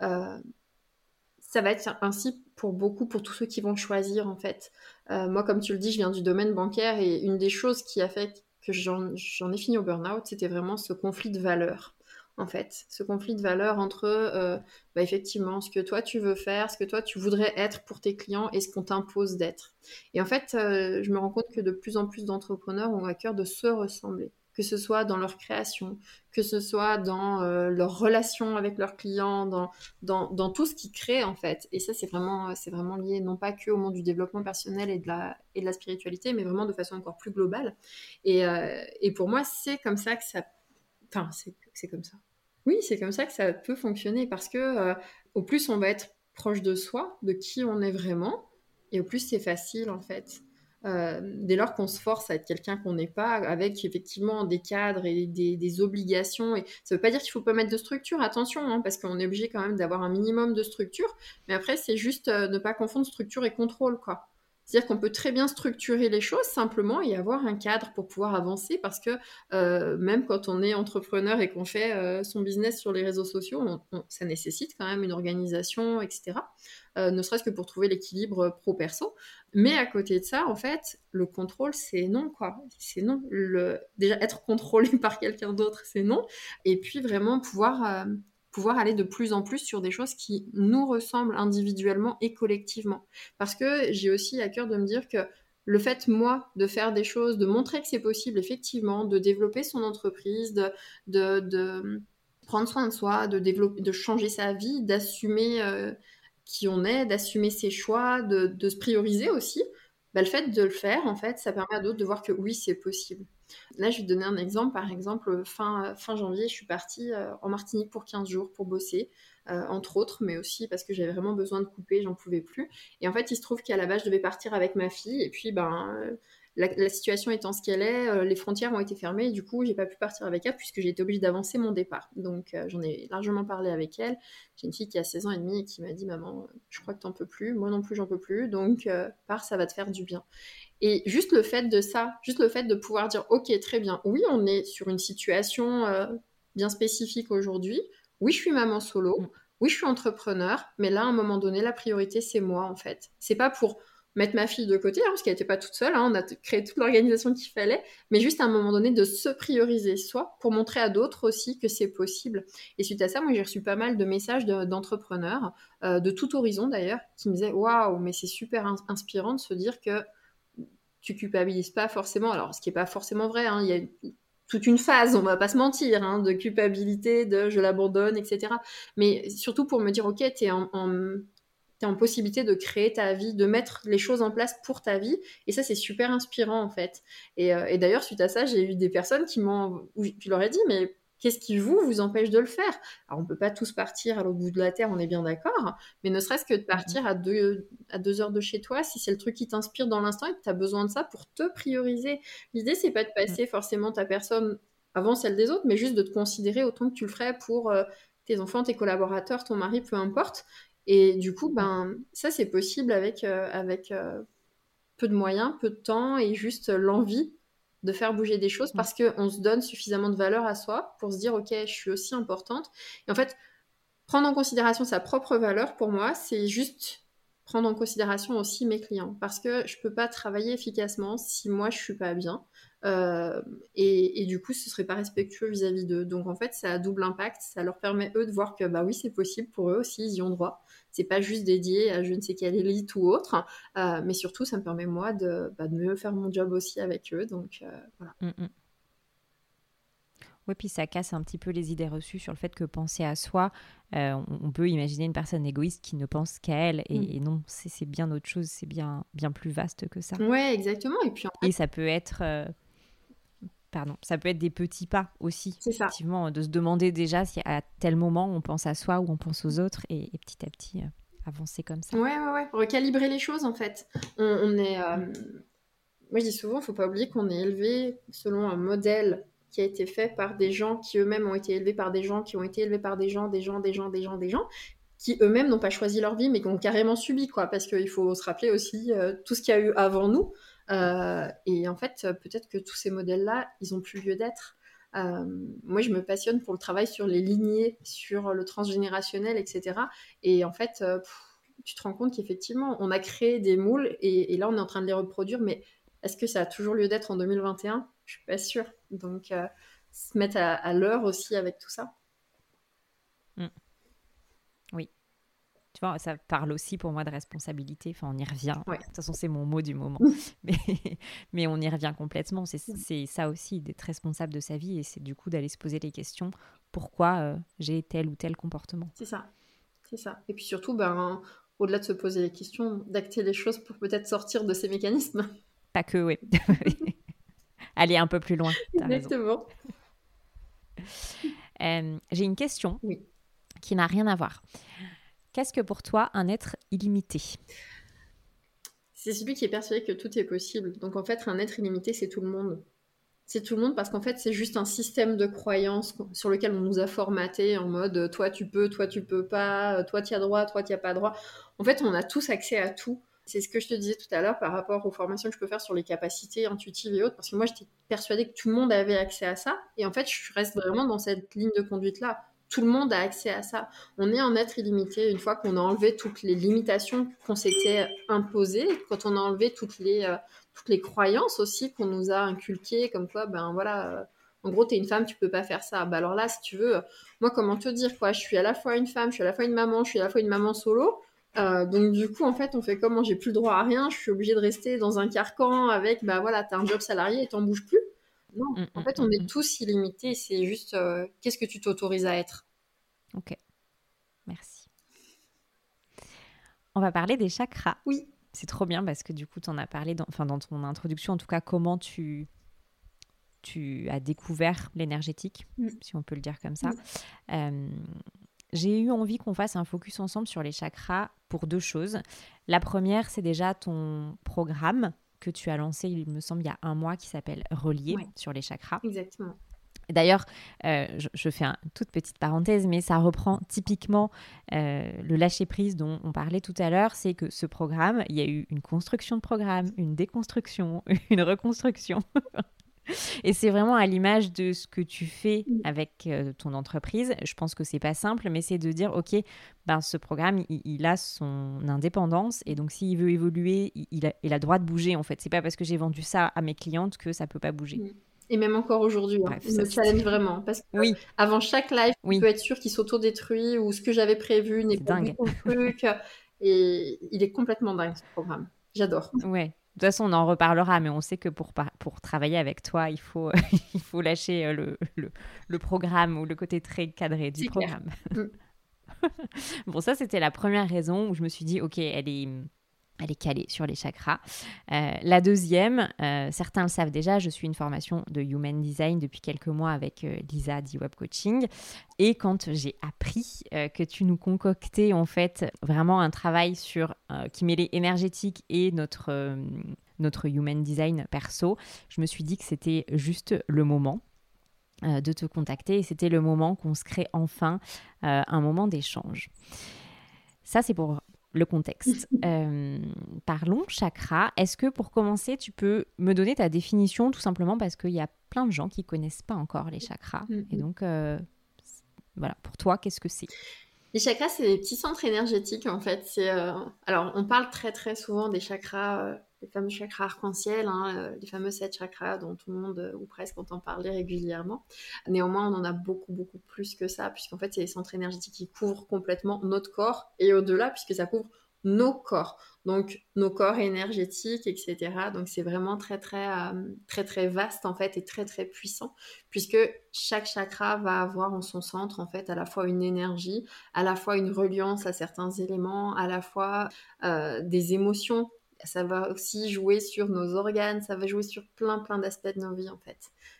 ça va être ainsi pour beaucoup, pour tous ceux qui vont choisir en fait. moi, comme tu le dis, je viens du domaine bancaire et une des choses qui a fait que j'en ai fini au burn-out, c'était vraiment ce conflit de valeurs en fait, ce conflit de valeurs entre euh, bah, effectivement ce que toi tu veux faire, ce que toi tu voudrais être pour tes clients et ce qu'on t'impose d'être. Et en fait, euh, je me rends compte que de plus en plus d'entrepreneurs ont à cœur de se ressembler, que ce soit dans leur création, que ce soit dans euh, leur relation avec leurs clients, dans, dans, dans, tout ce qu'ils créent en fait. Et ça, c'est vraiment, c'est vraiment lié non pas que au monde du développement personnel et de la, et de la spiritualité, mais vraiment de façon encore plus globale. Et, et pour moi, c'est comme ça que ça Enfin, c'est comme ça. Oui, c'est comme ça que ça peut fonctionner parce que euh, au plus on va être proche de soi, de qui on est vraiment, et au plus c'est facile en fait. Euh, dès lors qu'on se force à être quelqu'un qu'on n'est pas, avec effectivement des cadres et des, obligations, et ça ne veut pas dire qu'il ne faut pas mettre de structure, attention, hein, parce qu'on est obligé quand même d'avoir un minimum de structure, mais après c'est juste euh, ne pas confondre structure et contrôle, quoi. C'est-à-dire qu'on peut très bien structurer les choses simplement et avoir un cadre pour pouvoir avancer parce que euh, même quand on est entrepreneur et qu'on fait euh, son business sur les réseaux sociaux, ça nécessite quand même une organisation, etc. Euh, ne serait-ce que pour trouver l'équilibre pro-perso. Mais à côté de ça, en fait, le contrôle, c'est non, quoi. C'est non. Déjà, être contrôlé par quelqu'un d'autre, c'est non. Et puis vraiment pouvoir pouvoir aller de plus en plus sur des choses qui nous ressemblent individuellement et collectivement. Parce que j'ai aussi à cœur de me dire que le fait, moi, de faire des choses, de montrer que c'est possible, effectivement, de développer son entreprise, de, de, prendre soin de soi, de, développer, de changer sa vie, d'assumer euh, qui on est, d'assumer ses choix, de, de se prioriser aussi, bah, le fait de le faire, en fait, ça permet à d'autres de voir que oui, c'est possible. Là, je vais te donner un exemple. Par exemple, fin, fin janvier, je suis partie euh, en Martinique pour 15 jours pour bosser, euh, entre autres, mais aussi parce que j'avais vraiment besoin de couper, j'en pouvais plus. Et en fait, il se trouve qu'à la base, je devais partir avec ma fille. Et puis, ben, la, situation étant ce qu'elle est, euh, les frontières ont été fermées du coup, j'ai pas pu partir avec elle puisque j'ai été obligée d'avancer mon départ. Donc, euh, j'en ai largement parlé avec elle. J'ai une fille qui a 16 ans et demi et qui m'a dit Maman, je crois que t'en peux plus. Moi non plus, j'en peux plus. Donc, euh, pars, ça va te faire du bien. Et juste le fait de ça, juste le fait de pouvoir dire Ok, très bien, oui, on est sur une situation bien spécifique aujourd'hui. Oui, je suis maman solo. Mm. Oui, je suis entrepreneur. Mais là, à un moment donné, la priorité, c'est moi en fait. C'est pas pour mettre ma fille de côté, hein, parce qu'elle n'était pas toute seule, hein, on a créé toute l'organisation qu'il fallait, mais juste à un moment donné de se prioriser soi pour montrer à d'autres aussi que c'est possible. Et suite à ça, moi j'ai reçu pas mal de messages d'entrepreneurs, euh, de tout horizon d'ailleurs, qui me disaient Waouh, mais c'est super inspirant de se dire que tu culpabilises pas forcément, alors ce qui n'est pas forcément vrai, hein, il y a toute une phase, on va pas se mentir, de culpabilité, de je l'abandonne, etc. Mais surtout pour me dire, ok, tu es en, possibilité de créer ta vie, de mettre les choses en place pour ta vie. Et ça, c'est super inspirant, en fait. Et, euh, d'ailleurs, suite à ça, j'ai eu des personnes qui m'ont... Je leur ai dit, mais qu'est-ce qui, vous, vous empêche de le faire? Alors, on peut pas tous partir à l'autre bout de la Terre, on est bien d'accord, mais ne serait-ce que de partir à deux, à deux heures de chez toi, si c'est le truc qui t'inspire dans l'instant et que tu as besoin de ça pour te prioriser. L'idée, c'est pas de passer forcément ta personne avant celle des autres, mais juste de te considérer autant que tu le ferais pour... Euh, tes enfants, tes collaborateurs, ton mari, peu importe, et du coup, ben, ça, c'est possible avec, euh, avec euh, peu de moyens, peu de temps et juste l'envie de faire bouger des choses parce qu'on se donne suffisamment de valeur à soi pour se dire, OK, je suis aussi importante. Et en fait, prendre en considération sa propre valeur, pour moi, c'est juste prendre en considération aussi mes clients parce que je peux pas travailler efficacement si moi je suis pas bien euh, et, du coup, ce serait pas respectueux vis-à-vis d'eux. Donc en fait, ça a double impact. Ça leur permet eux de voir que bah oui, c'est possible pour eux aussi, ils y ont droit. C'est pas juste dédié à je ne sais quelle élite ou autre, euh, mais surtout, ça me permet moi de, bah, de, mieux faire mon job aussi avec eux. Donc euh, voilà. Mm, mm. Oui, puis ça casse un petit peu les idées reçues sur le fait que penser à soi, on peut imaginer une personne égoïste qui ne pense qu'à elle. Et, mm. non, c'est bien autre chose, c'est bien, bien plus vaste que ça. Ouais, exactement. Et puis Et ça peut être pardon, ça peut être des petits pas aussi. Effectivement, de se demander déjà si à tel moment on pense à soi ou on pense aux autres et, petit à petit euh, avancer comme ça. Ouais, ouais, ouais. Recalibrer les choses en fait. On, est. Euh, moi je dis souvent, il faut pas oublier qu'on est élevé selon un modèle qui a été fait par des gens qui eux-mêmes ont été élevés par des gens qui ont été élevés par des gens, des gens, des gens, des gens, des gens qui eux-mêmes n'ont pas choisi leur vie mais qui ont carrément subi quoi parce qu'il faut se rappeler aussi euh, tout ce qu'il y a eu avant nous euh, et en fait, peut-être que tous ces modèles-là, ils ont plus lieu d'être. Euh, moi, je me passionne pour le travail sur les lignées, sur le transgénérationnel, etc. Et en fait, tu te rends compte qu'effectivement, on a créé des moules et, là, on est en train de les reproduire, mais est-ce que ça a toujours lieu d'être en 2021 Je suis pas sûre. Donc, se mettre à, à l'heure aussi avec tout ça. Mm. Oui. Tu vois, ça parle aussi pour moi de responsabilité. Enfin, on y revient. De toute façon, c'est mon mot du moment. mais, mais on y revient complètement. C'est ça aussi, d'être responsable de sa vie. Et c'est du coup d'aller se poser les questions. Pourquoi euh, j'ai tel ou tel comportement? C'est ça. C'est ça. Et puis surtout, ben, au-delà de se poser les questions, d'acter les choses pour peut-être sortir de ces mécanismes. Pas que, oui. Aller un peu plus loin. Exactement. Euh, j'ai une question oui. qui n'a rien à voir. Qu'est-ce que pour toi un être illimité? C'est celui qui est persuadé que tout est possible. Donc en fait, un être illimité, c'est tout le monde. C'est tout le monde parce qu'en fait, c'est juste un système de croyances sur lequel on nous a formaté en mode toi tu peux, toi tu peux pas, toi tu as droit, toi tu as pas droit. En fait, on a tous accès à tout. C'est ce que je te disais tout à l'heure par rapport aux formations que je peux faire sur les capacités intuitives et autres, parce que moi j'étais persuadée que tout le monde avait accès à ça, et en fait je reste vraiment dans cette ligne de conduite-là tout le monde a accès à ça. On est en être illimité une fois qu'on a enlevé toutes les limitations qu'on s'était imposées, quand on a enlevé toutes les, euh, croyances aussi qu'on nous a inculquées, comme quoi, ben voilà, euh, en gros, tu es une femme, tu peux pas faire ça. Bah alors là, si tu veux, moi, comment te dire, quoi, je suis à la fois une femme, je suis à la fois une maman, je suis à la fois une maman solo. Euh, donc du coup, en fait, on fait comment J'ai plus le droit à rien, je suis obligée de rester dans un carcan avec, bah voilà, t'as un job salarié et t'en bouges plus. Non, mm, en mm, fait, on est mm, tous illimités. C'est juste euh, qu'est-ce que tu t'autorises à être? Ok, merci. On va parler des chakras. Oui. C'est trop bien parce que du coup, tu en as parlé dans, enfin, dans ton introduction, en tout cas, comment tu, tu as découvert l'énergétique, si on peut le dire comme ça. Euh, j'ai eu envie qu'on fasse un focus ensemble sur les chakras pour deux choses. La première, c'est déjà ton programme que tu as lancé, il me semble, il y a un mois, qui s'appelle Relier sur les chakras. Exactement. D'ailleurs, euh, je, fais une toute petite parenthèse, mais ça reprend typiquement euh, le lâcher-prise dont on parlait tout à l'heure. C'est que ce programme, il y a eu une construction de programme, une déconstruction, une reconstruction. Et c'est vraiment à l'image de ce que tu fais mm. avec euh, ton entreprise. Je pense que c'est pas simple, mais c'est de dire ok, ben ce programme il, a son indépendance et donc s'il veut évoluer, il, a, le droit de bouger en fait. C'est pas parce que j'ai vendu ça à mes clientes que ça peut pas bouger. Mm. Et même encore aujourd'hui, hein, il me challenge vraiment. Parce que oui. avant chaque live, oui. peut être sûr qu'il s'autodétruit ou ce que j'avais prévu n'est pas du truc. Et il est complètement dingue ce programme. J'adore. Ouais. De toute façon, on en reparlera, mais on sait que pour, pour travailler avec toi, il faut, il faut lâcher euh, le, le, le, programme ou le côté très cadré du programme. Mm. bon, ça, c'était la première raison où je me suis dit, OK, elle est, elle est calée sur les chakras. Euh, la deuxième, euh, certains le savent déjà, je suis une formation de Human Design depuis quelques mois avec euh, Lisa d'E-Web Coaching. Et quand j'ai appris que tu nous concoctais en fait vraiment un travail sur qui mêlait énergétique et notre, notre Human Design perso, je me suis dit que c'était juste le moment de te contacter et c'était le moment qu'on se crée enfin un moment d'échange. Ça, c'est pour le contexte. Euh, parlons chakra. Est-ce que pour commencer, tu peux me donner ta définition tout simplement parce qu'il y a plein de gens qui connaissent pas encore les chakras. Mm-hmm. Et donc, euh, voilà, pour toi, qu'est-ce que c'est? Les chakras, c'est des petits centres énergétiques en fait. Euh, alors on parle très très souvent des chakras les fameux chakras arc-en-ciel, hein, euh, les fameux sept chakras dont tout le monde, euh, ou presque, entend parler régulièrement. Néanmoins, on en a beaucoup, beaucoup plus que ça, puisqu'en fait, c'est les centres énergétiques qui couvrent complètement notre corps et au-delà, puisque ça couvre nos corps, donc nos corps énergétiques, etc. Donc c'est vraiment très très euh, très très vaste en fait et très très puissant puisque chaque chakra va avoir en son centre en fait à la fois une énergie, à la fois une reliance à certains éléments, à la fois des émotions ça va aussi jouer sur nos organes, ça va jouer sur plein plein d'aspects de nos vies en fait.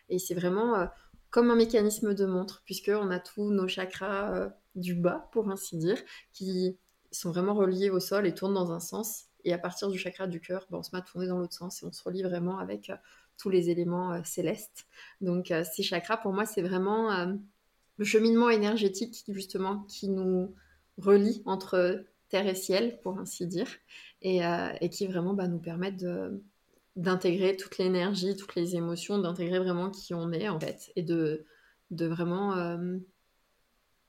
Et c'est vraiment euh, comme un mécanisme de montre, puisqu'on a tous nos chakras euh, du bas, pour ainsi dire, qui sont vraiment reliés au sol et tournent dans un sens. Et à partir du chakra du cœur, ben, on se met à tourner dans l'autre sens et on se relie vraiment avec euh, tous les éléments célestes. Donc ces chakras, pour moi, c'est vraiment le cheminement énergétique, justement, qui nous relie entre terre et ciel, pour ainsi dire, et, euh, qui vraiment bah, nous permettent d'intégrer toute l'énergie, toutes les émotions, d'intégrer vraiment qui on est en fait, et de, vraiment euh,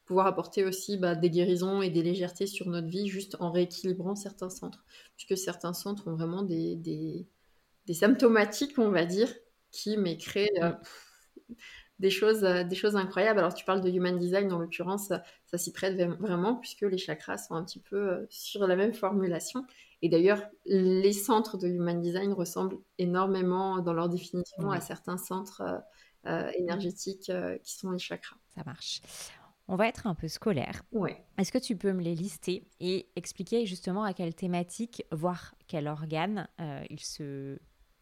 pouvoir apporter aussi bah, des guérisons et des légèretés sur notre vie juste en rééquilibrant certains centres, puisque certains centres ont vraiment des, des, des symptomatiques, on va dire, qui mais créent euh, des choses, des choses incroyables. Alors, tu parles de human design, en l'occurrence, ça s'y prête vraiment, puisque les chakras sont un petit peu sur la même formulation. Et d'ailleurs, les centres de human design ressemblent énormément dans leur définition à certains centres énergétiques qui sont les chakras. Ça marche. On va être un peu scolaire. Ouais. Est-ce que tu peux me les lister et expliquer justement à quelle thématique, voire quel organe euh, il se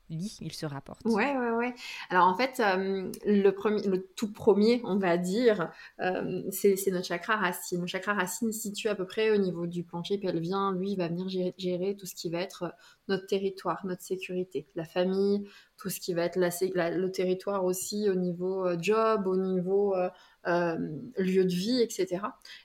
lit, il se rapporte Ouais, ouais, ouais. Alors en fait, euh, le, premier, le tout premier, on va dire, euh, c'est notre chakra racine. Le chakra racine situé à peu près au niveau du plancher pelvien. Lui, il va venir gérer, tout ce qui va être notre territoire, notre sécurité, la famille, tout ce qui va être le territoire aussi au niveau job, au niveau euh, lieu de vie, etc.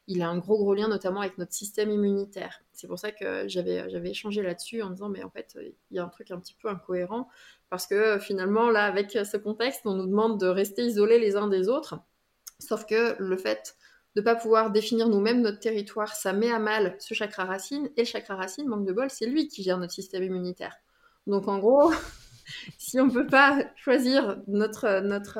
Il a un gros gros lien notamment avec notre système immunitaire. C'est pour ça que j'avais j'avais échangé là-dessus en disant mais en fait il y a un truc un petit peu incohérent parce que finalement là avec ce contexte on nous demande de rester isolés les uns des autres. Sauf que le fait de ne pas pouvoir définir nous-mêmes notre territoire, ça met à mal ce chakra racine. Et le chakra racine, manque de bol, c'est lui qui gère notre système immunitaire. Donc en gros, si on ne peut pas choisir notre, notre,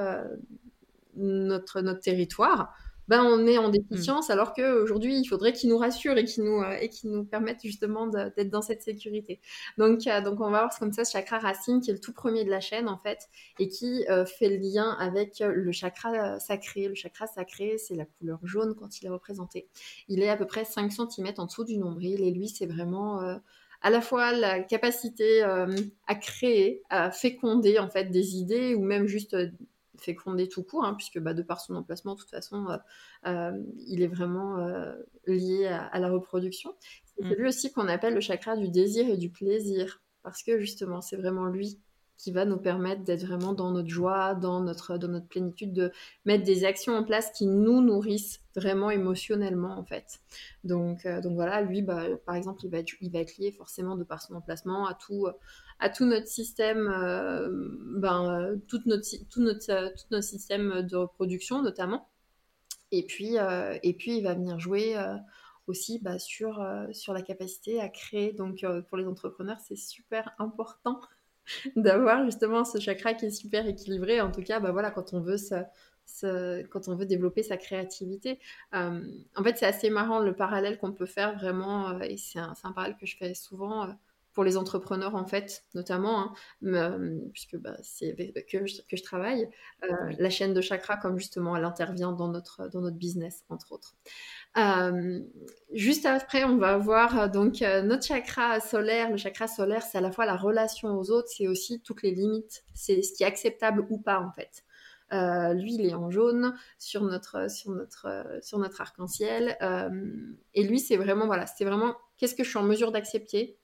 notre, notre territoire, ben on est en déficience, mm. alors qu'aujourd'hui, il faudrait qu'ils nous rassurent et qu'ils nous, euh, et nous permettent justement d'être dans cette sécurité. Donc, euh, donc, on va voir comme ça ce chakra racine, qui est le tout premier de la chaîne, en fait, et qui euh, fait le lien avec le chakra sacré. Le chakra sacré, c'est la couleur jaune quand il est représenté. Il est à peu près 5 cm en dessous du nombril, et lui, c'est vraiment à la fois la capacité à créer, à féconder, en fait, des idées, ou même juste fécondé tout court, hein, puisque bah, de par son emplacement, de toute façon, euh, euh, il est vraiment euh, lié à, la reproduction. C'est mm. lui aussi qu'on appelle le chakra du désir et du plaisir, parce que justement, c'est vraiment lui qui va nous permettre d'être vraiment dans notre joie, dans notre, dans notre plénitude, de mettre des actions en place qui nous nourrissent vraiment émotionnellement en fait. Donc, donc voilà, lui, bah, par exemple, il va, être, il va être lié forcément de par son emplacement à tout, à tout notre système, euh, ben, euh, tout, notre, tout, notre, euh, tout notre système de reproduction notamment. Et puis, et puis il va venir jouer aussi bah, sur, sur la capacité à créer. Donc pour les entrepreneurs, c'est super important d'avoir justement ce chakra qui est super équilibré. En tout cas, bah, voilà, quand on veut quand on veut développer sa créativité. en fait, c'est assez marrant le parallèle qu'on peut faire vraiment, et c'est un, un, parallèle que je fais souvent pour les entrepreneurs en fait, notamment, hein, euh, puisque bah, c'est que que je travaille, euh, la chaîne de chakra, comme justement elle intervient dans notre, dans notre business, entre autres. Euh, juste après, on va voir donc notre chakra solaire. Le chakra solaire, c'est à la fois la relation aux autres, c'est aussi toutes les limites, c'est ce qui est acceptable ou pas en fait. lui, il est en jaune sur notre, sur notre, sur notre arc-en-ciel. et lui, c'est vraiment, voilà, c'est vraiment qu'est-ce que je suis en mesure d'accepter?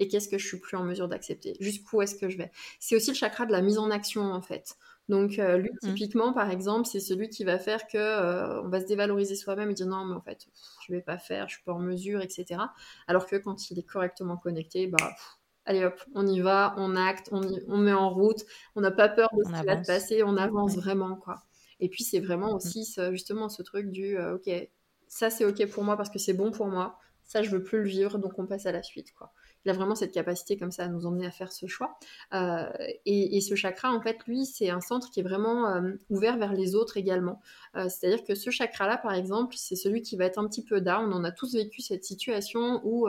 Et qu'est-ce que je suis plus en mesure d'accepter Jusqu'où est-ce que je vais C'est aussi le chakra de la mise en action en fait. Donc euh, lui typiquement par exemple, c'est celui qui va faire que euh, on va se dévaloriser soi-même et dire non mais en fait je vais pas faire, je suis pas en mesure, etc. Alors que quand il est correctement connecté, bah allez hop, on y va, on acte, on, on met en route, on n'a pas peur de ce qui va se passer, on avance vraiment quoi. Et puis c'est vraiment mmh. aussi justement ce truc du euh, ok, ça c'est ok pour moi parce que c'est bon pour moi, ça je veux plus le vivre donc on passe à la suite quoi il a vraiment cette capacité comme ça à nous emmener à faire ce choix. Euh, et, ce chakra, en fait, lui, c'est un centre qui est vraiment euh, ouvert vers les autres également. Euh, c'est-à-dire que ce chakra-là, par exemple, c'est celui qui va être un petit peu down. On a tous vécu cette situation où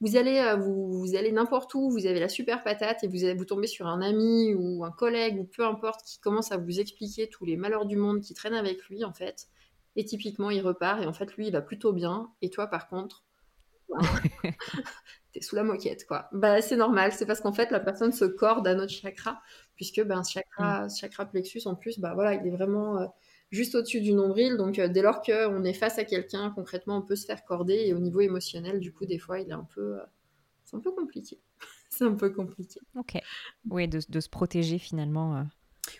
vous allez, vous, allez n'importe où, vous avez la super patate et vous, vous tombez sur un ami ou un collègue ou peu importe qui commence à vous expliquer tous les malheurs du monde qui traînent avec lui, en fait. Et typiquement, il repart et en fait, lui, il va plutôt bien. Et toi, par contre, t'es sous la moquette, quoi. Bah, c'est normal, c'est parce qu'en fait, la personne se corde à notre chakra, puisque ben, ce chakra, mm. chakra plexus, en plus, bah, voilà, il est vraiment euh, juste au-dessus du nombril. Donc, euh, dès lors qu'on est face à quelqu'un, concrètement, on peut se faire corder. Et au niveau émotionnel, du coup, des fois, il est un peu. Euh, c'est un peu compliqué. c'est un peu compliqué. Ok. Oui, de, de se protéger finalement.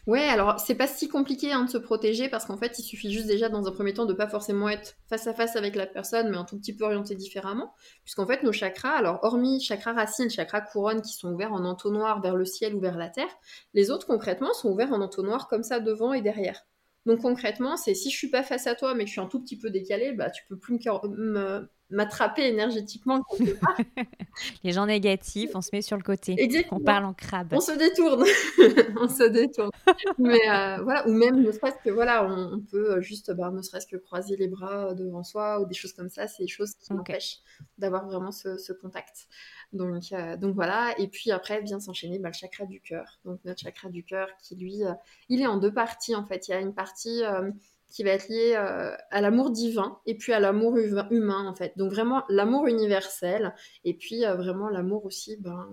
Ouais, alors c'est pas si compliqué hein, de se protéger parce qu'en fait il suffit juste déjà dans un premier temps de pas forcément être face à face avec la personne mais un tout petit peu orienté différemment puisqu'en fait nos chakras, alors hormis chakra racine, chakra couronne qui sont ouverts en entonnoir vers le ciel ou vers la terre, les autres concrètement sont ouverts en entonnoir comme ça devant et derrière. Donc concrètement c'est si je suis pas face à toi mais que je suis un tout petit peu décalé, bah tu peux plus me, m'attraper énergétiquement. les gens négatifs, on se met sur le côté. Exactement. On parle en crabe. On se détourne. on se détourne. Mais euh, voilà, ou même ne serait-ce que voilà, on, peut juste, bah, ne serait-ce que croiser les bras devant soi ou des choses comme ça. C'est des choses qui m'empêchent d'avoir vraiment ce, contact. Donc, euh, donc voilà. Et puis après vient s'enchaîner bah, le chakra du cœur. Donc notre chakra du cœur qui lui, euh, il est en deux parties en fait. Il y a une partie qui va être lié euh, à l'amour divin et puis à l'amour humain en fait. Donc vraiment l'amour universel et puis euh, vraiment l'amour aussi ben,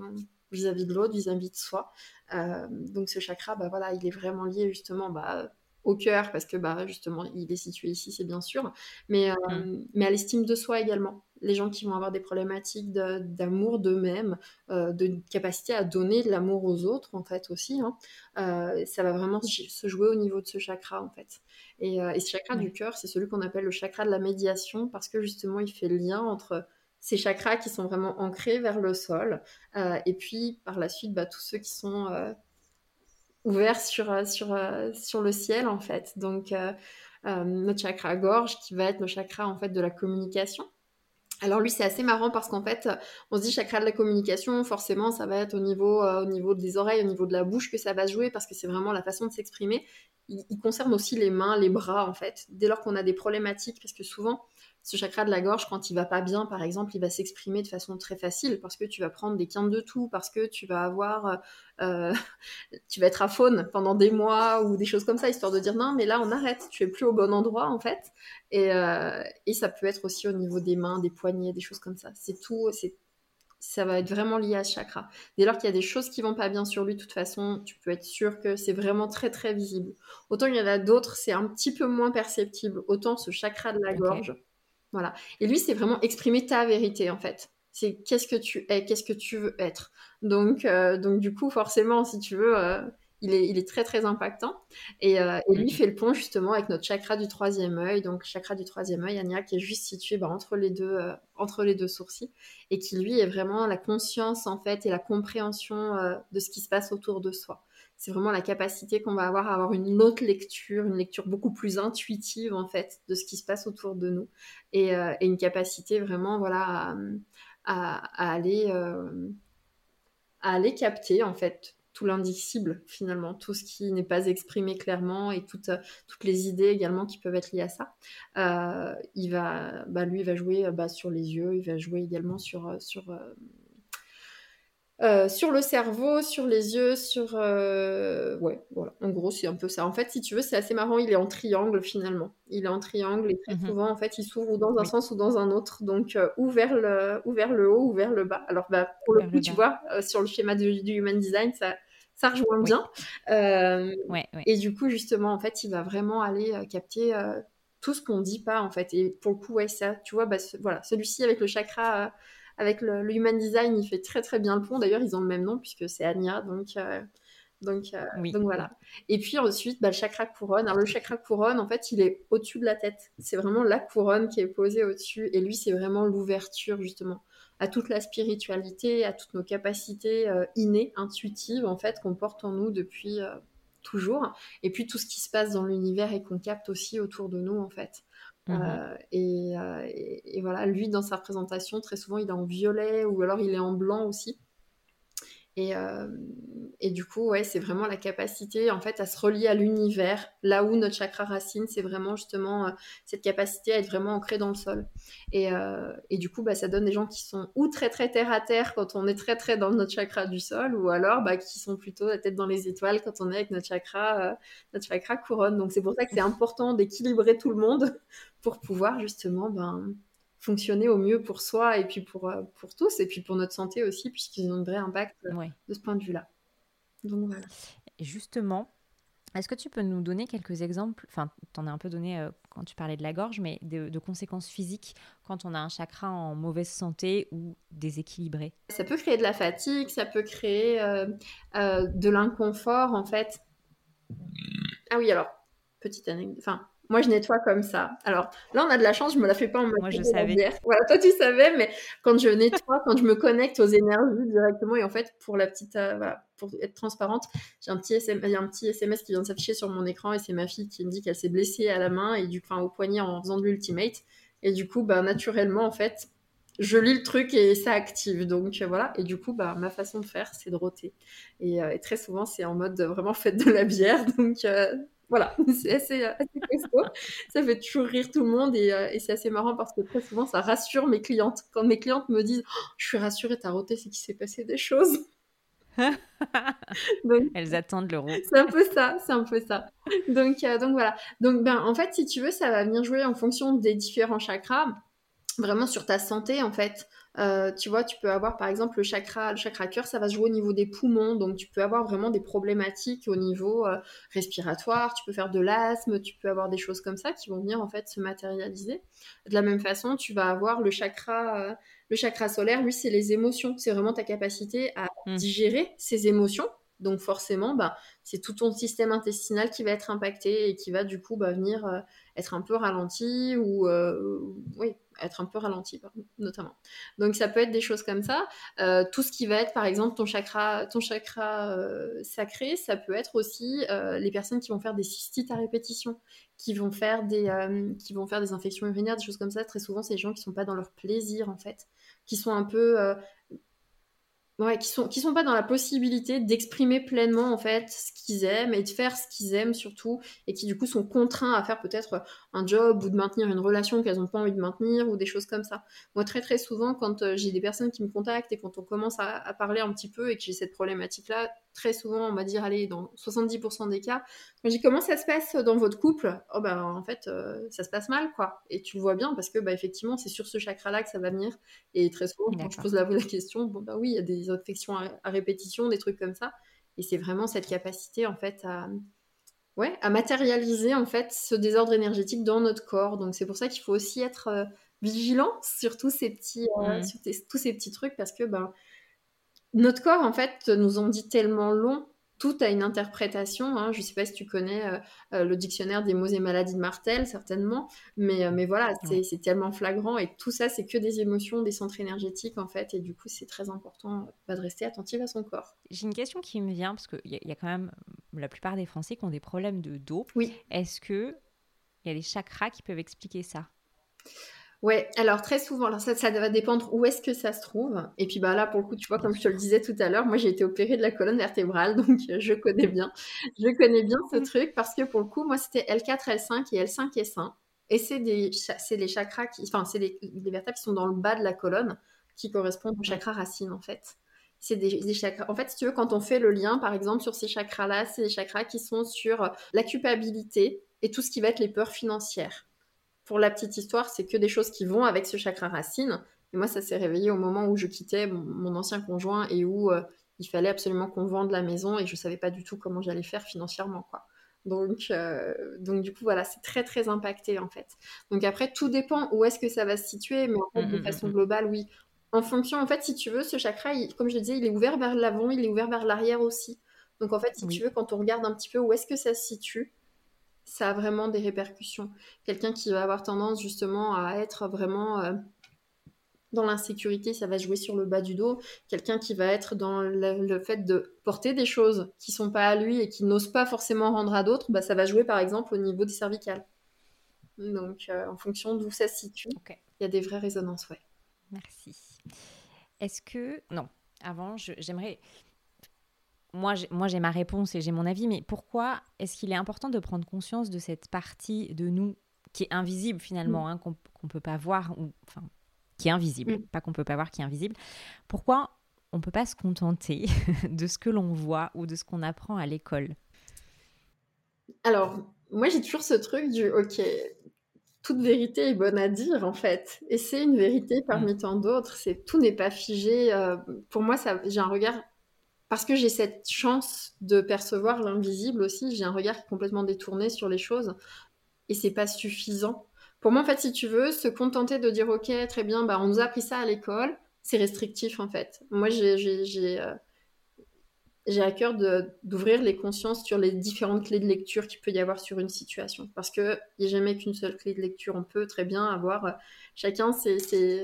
vis-à-vis de l'autre, vis-à-vis de soi. Euh, donc ce chakra, bah, voilà, il est vraiment lié justement bah, au cœur parce que bah, justement il est situé ici, c'est bien sûr, mais, mmh. mais à l'estime de soi également les gens qui vont avoir des problématiques d'amour d'eux-mêmes, euh, de capacité à donner de l'amour aux autres, en fait, aussi. Hein. Euh, ça va vraiment se jouer au niveau de ce chakra, en fait. Et, euh, ce chakra du cœur, c'est celui qu'on appelle le chakra de la médiation, parce que justement, il fait le lien entre ces chakras qui sont vraiment ancrés vers le sol, et puis par la suite, bah, tous ceux qui sont ouverts sur, sur, sur le ciel, en fait. Donc, notre chakra gorge, qui va être le chakra, en fait, de la communication. Alors lui, c'est assez marrant parce qu'en fait, on se dit chakra de la communication, forcément, ça va être au niveau, euh, au niveau des oreilles, au niveau de la bouche que ça va jouer parce que c'est vraiment la façon de s'exprimer. il, concerne aussi les mains, les bras, en fait. Dès lors qu'on a des problématiques, parce que souvent, ce chakra de la gorge, quand il va pas bien, par exemple, il va s'exprimer de façon très facile parce que tu vas prendre des quintes de tout, parce que tu vas avoir, euh, tu vas être à faune pendant des mois ou des choses comme ça, histoire de dire non, mais là on arrête, tu es plus au bon endroit en fait. Et, euh, et ça peut être aussi au niveau des mains, des poignets, des choses comme ça. C'est tout, c'est ça va être vraiment lié à ce chakra. Dès lors qu'il y a des choses qui vont pas bien sur lui, de toute façon, tu peux être sûr que c'est vraiment très très visible. Autant il y en a d'autres, c'est un petit peu moins perceptible. Autant ce chakra de la gorge, voilà. Et lui, c'est vraiment exprimer ta vérité, en fait. C'est qu'est-ce que tu es, qu'est-ce que tu veux être. Donc, euh, donc du coup, forcément, si tu veux, euh, il, est, il est très, très impactant. Et, euh, et lui fait le pont, justement, avec notre chakra du troisième œil. Donc, chakra du troisième œil, Anya, qui est juste situé bah, entre, les deux, entre les deux sourcils. Et qui, lui, est vraiment la conscience, en fait, et la compréhension de ce qui se passe autour de soi c'est vraiment la capacité qu'on va avoir à avoir une autre lecture, une lecture beaucoup plus intuitive en fait de ce qui se passe autour de nous. Et, euh, une capacité vraiment voilà à, aller euh, à capter en fait tout l'indicible finalement, tout ce qui n'est pas exprimé clairement et toutes, toutes les idées également qui peuvent être liées à ça. Euh, il va, bah, lui, il va jouer bah, sur les yeux, il va jouer également sur, sur euh, sur le cerveau, sur les yeux, sur... Euh, ouais, voilà. En gros, c'est un peu ça. En fait, si tu veux, c'est assez marrant. Il est en triangle, finalement. Il est en triangle et très mhm. souvent, en fait, il s'ouvre ou dans un sens ou dans un autre. Donc, euh, ou, vers le, ou vers le haut ou vers le bas. Alors, bah, pour le coup, tu vois, sur le schéma du, Human Design, ça, ça rejoint bien. Et du coup, justement, en fait, il va vraiment aller capter tout ce qu'on dit pas, en fait. Et pour le coup, ouais, ça, tu vois, bah, voilà, celui-ci avec le chakra avec le, Human Design, il fait très très bien le pont. D'ailleurs, ils ont le même nom puisque c'est Anya, donc, euh, donc, euh, donc voilà. Et puis ensuite, bah, le chakra couronne. Alors le chakra couronne, en fait, il est au-dessus de la tête. C'est vraiment la couronne qui est posée au-dessus. Et lui, c'est vraiment l'ouverture justement à toute la spiritualité, à toutes nos capacités euh, innées, intuitives, en fait, qu'on porte en nous depuis toujours. Et puis tout ce qui se passe dans l'univers et qu'on capte aussi autour de nous, en fait. Mmh euh, euh, et, voilà, lui, dans sa représentation, très souvent, il est en violet ou alors il est en blanc aussi. Et, euh, et du coup, ouais, c'est vraiment la capacité en fait à se relier à l'univers. Là où notre chakra racine, c'est vraiment justement cette capacité à être vraiment ancré dans le sol. Et, et du coup, bah, ça donne des gens qui sont ou très très terre à terre quand on est très très dans notre chakra du sol, ou alors bah, qui sont plutôt la tête dans les étoiles quand on est avec notre chakra, notre chakra couronne. Donc c'est pour ça que c'est important d'équilibrer tout le monde pour pouvoir justement ben, fonctionner au mieux pour soi et puis pour, euh, pour tous, et puis pour notre santé aussi, puisqu'ils ont un vrai impact euh, de ce point de vue-là. Donc voilà. Justement, est-ce que tu peux nous donner quelques exemples Enfin, tu en as un peu donné euh, quand tu parlais de la gorge, mais de, conséquences physiques quand on a un chakra en mauvaise santé ou déséquilibré? Ça peut créer de la fatigue, ça peut créer de l'inconfort en fait. Ah oui, alors, petite anecdote. Enfin, moi, je nettoie comme ça. Alors là, on a de la chance, je me la fais pas en mode Moi, je savais. Voilà, toi, tu savais, mais quand je nettoie, quand je me connecte aux énergies directement, et en fait, pour la petite, euh, voilà, pour être transparente, j'ai un petit SMS, il y a un petit SMS qui vient de s'afficher sur mon écran et c'est ma fille qui me dit qu'elle s'est blessée à la main et du, enfin, au poignet en faisant de l'ultimate. Et du coup, bah, naturellement, en fait, je lis le truc et ça active. Donc euh, voilà. Et du coup, bah, ma façon de faire, c'est de roter. Et, très souvent, c'est en mode vraiment faites de la bière. Donc voilà, c'est assez, assez costaud. ça fait toujours rire tout le monde et, c'est assez marrant parce que très souvent, ça rassure mes clientes. Quand mes clientes me disent oh, Je suis rassurée, t'as roté, c'est qu'il s'est passé des choses. Elles attendent l'euro. C'est un peu ça, c'est un peu ça. Donc, euh, donc voilà. Donc ben, en fait, si tu veux, ça va venir jouer en fonction des différents chakras, vraiment sur ta santé en fait. Euh, tu vois, tu peux avoir par exemple le chakra, le chakra cœur, ça va se jouer au niveau des poumons, donc tu peux avoir vraiment des problématiques au niveau euh, respiratoire, tu peux faire de l'asthme, tu peux avoir des choses comme ça qui vont venir en fait se matérialiser. De la même façon, tu vas avoir le chakra, le chakra solaire, lui, c'est les émotions. C'est vraiment ta capacité à mmh. digérer ces émotions. Donc forcément, bah, c'est tout ton système intestinal qui va être impacté et qui va du coup bah, venir euh, être un peu ralenti ou euh, oui, être un peu ralenti notamment. Donc ça peut être des choses comme ça. Euh, tout ce qui va être par exemple ton chakra, ton chakra sacré, ça peut être aussi les personnes qui vont faire des cystites à répétition, qui vont faire des, qui vont faire des infections urinaires, des choses comme ça. Très souvent, c'est les gens qui sont pas dans leur plaisir en fait qui sont un peu ouais, qui sont qui sont pas dans la possibilité d'exprimer pleinement en fait ce qu'ils aiment et de faire ce qu'ils aiment surtout et qui du coup sont contraints à faire peut-être un job ou de maintenir une relation qu'elles n'ont pas envie de maintenir ou des choses comme ça. Moi très très souvent quand euh, j'ai des personnes qui me contactent et quand on commence à, à parler un petit peu et que j'ai cette problématique là, très souvent on va dire allez dans 70% des cas, quand je dis comment ça se passe dans votre couple, oh ben en fait euh, ça se passe mal quoi. Et tu le vois bien parce que bah effectivement c'est sur ce chakra là que ça va venir. Et très souvent quand je pose la, la question bon bah oui il y a des infections à, répétition, des trucs comme ça. Et c'est vraiment cette capacité, en fait, à, ouais, à matérialiser, en fait, ce désordre énergétique dans notre corps. Donc, c'est pour ça qu'il faut aussi être euh, vigilant sur tous ces petits, euh, sur tous ces petits trucs, parce que, ben, notre corps, en fait, nous en dit tellement long tout a une interprétation. Hein. Je ne sais pas si tu connais euh, euh, le dictionnaire des mots et maladies de Martel, certainement, mais, euh, mais voilà, c'est tellement flagrant et tout ça, c'est que des émotions, des centres énergétiques en fait, et du coup, c'est très important bah, de rester attentive à son corps. J'ai une question qui me vient parce qu'il y, y, a quand même la plupart des Français qui ont des problèmes de dos. Oui. Est-ce que il y a des chakras qui peuvent expliquer ça? Ouais, alors très souvent, alors ça, ça va dépendre où est-ce que ça se trouve. Et puis bah là, pour le coup, tu vois, comme je te le disais tout à l'heure, moi j'ai été opérée de la colonne vertébrale, donc euh, je connais bien, je connais bien ce truc parce que pour le coup, moi c'était L4, L5 et L5 et 5. Et c'est des, c'est les chakras qui, enfin c'est les, vertèbres qui sont dans le bas de la colonne qui correspondent aux chakras racines en fait. C'est des, des, chakras. En fait, si tu veux, quand on fait le lien, par exemple, sur ces chakras-là, c'est des chakras qui sont sur la culpabilité et tout ce qui va être les peurs financières pour la petite histoire, c'est que des choses qui vont avec ce chakra racine. Et moi, ça s'est réveillé au moment où je quittais mon, ancien conjoint et où euh, il fallait absolument qu'on vende la maison et je savais pas du tout comment j'allais faire financièrement, quoi. Donc, euh, donc du coup, voilà, c'est très très impacté en fait. Donc après, tout dépend où est-ce que ça va se situer, mais en fait, de mmh, mmh, façon mmh, globale, oui. En fonction, en fait, si tu veux, ce chakra, comme je le disais, il est ouvert vers l'avant, il est ouvert vers l'arrière aussi. Donc en fait, si tu veux, quand on regarde un petit peu où est-ce que ça se situe, ça a vraiment des répercussions. Quelqu'un qui va avoir tendance justement à être vraiment euh, dans l'insécurité, ça va jouer sur le bas du dos. Quelqu'un qui va être dans le, fait de porter des choses qui sont pas à lui et qui n'ose pas forcément rendre à d'autres, bah, ça va jouer par exemple au niveau des cervicales. Donc euh, en fonction d'où ça se situe, il y a des vraies résonances, ouais. Merci. Est-ce que... Non, avant, j'aimerais moi, j'ai ma réponse et j'ai mon avis, mais pourquoi est-ce qu'il est important de prendre conscience de cette partie de nous qui est invisible finalement, mm. hein, qu'on ne peut pas voir, ou enfin, qui est invisible, mm. pas qu'on peut pas voir, qui est invisible. Pourquoi on ne peut pas se contenter de ce que l'on voit ou de ce qu'on apprend à l'école? Alors, moi j'ai toujours ce truc du ok, toute vérité est bonne à dire en fait, et c'est une vérité parmi mm. tant d'autres. C'est tout n'est pas figé. Euh, pour moi, j'ai un regard parce que j'ai cette chance de percevoir l'invisible aussi, j'ai un regard complètement détourné sur les choses et c'est pas suffisant. Pour moi, en fait, si tu veux, se contenter de dire ok, très bien, bah, on nous a appris ça à l'école, c'est restrictif en fait. Moi, j'ai euh, j'ai à cœur d'ouvrir les consciences sur les différentes clés de lecture qu'il peut y avoir sur une situation. Parce qu'il n'y a jamais qu'une seule clé de lecture. On peut très bien avoir euh, chacun,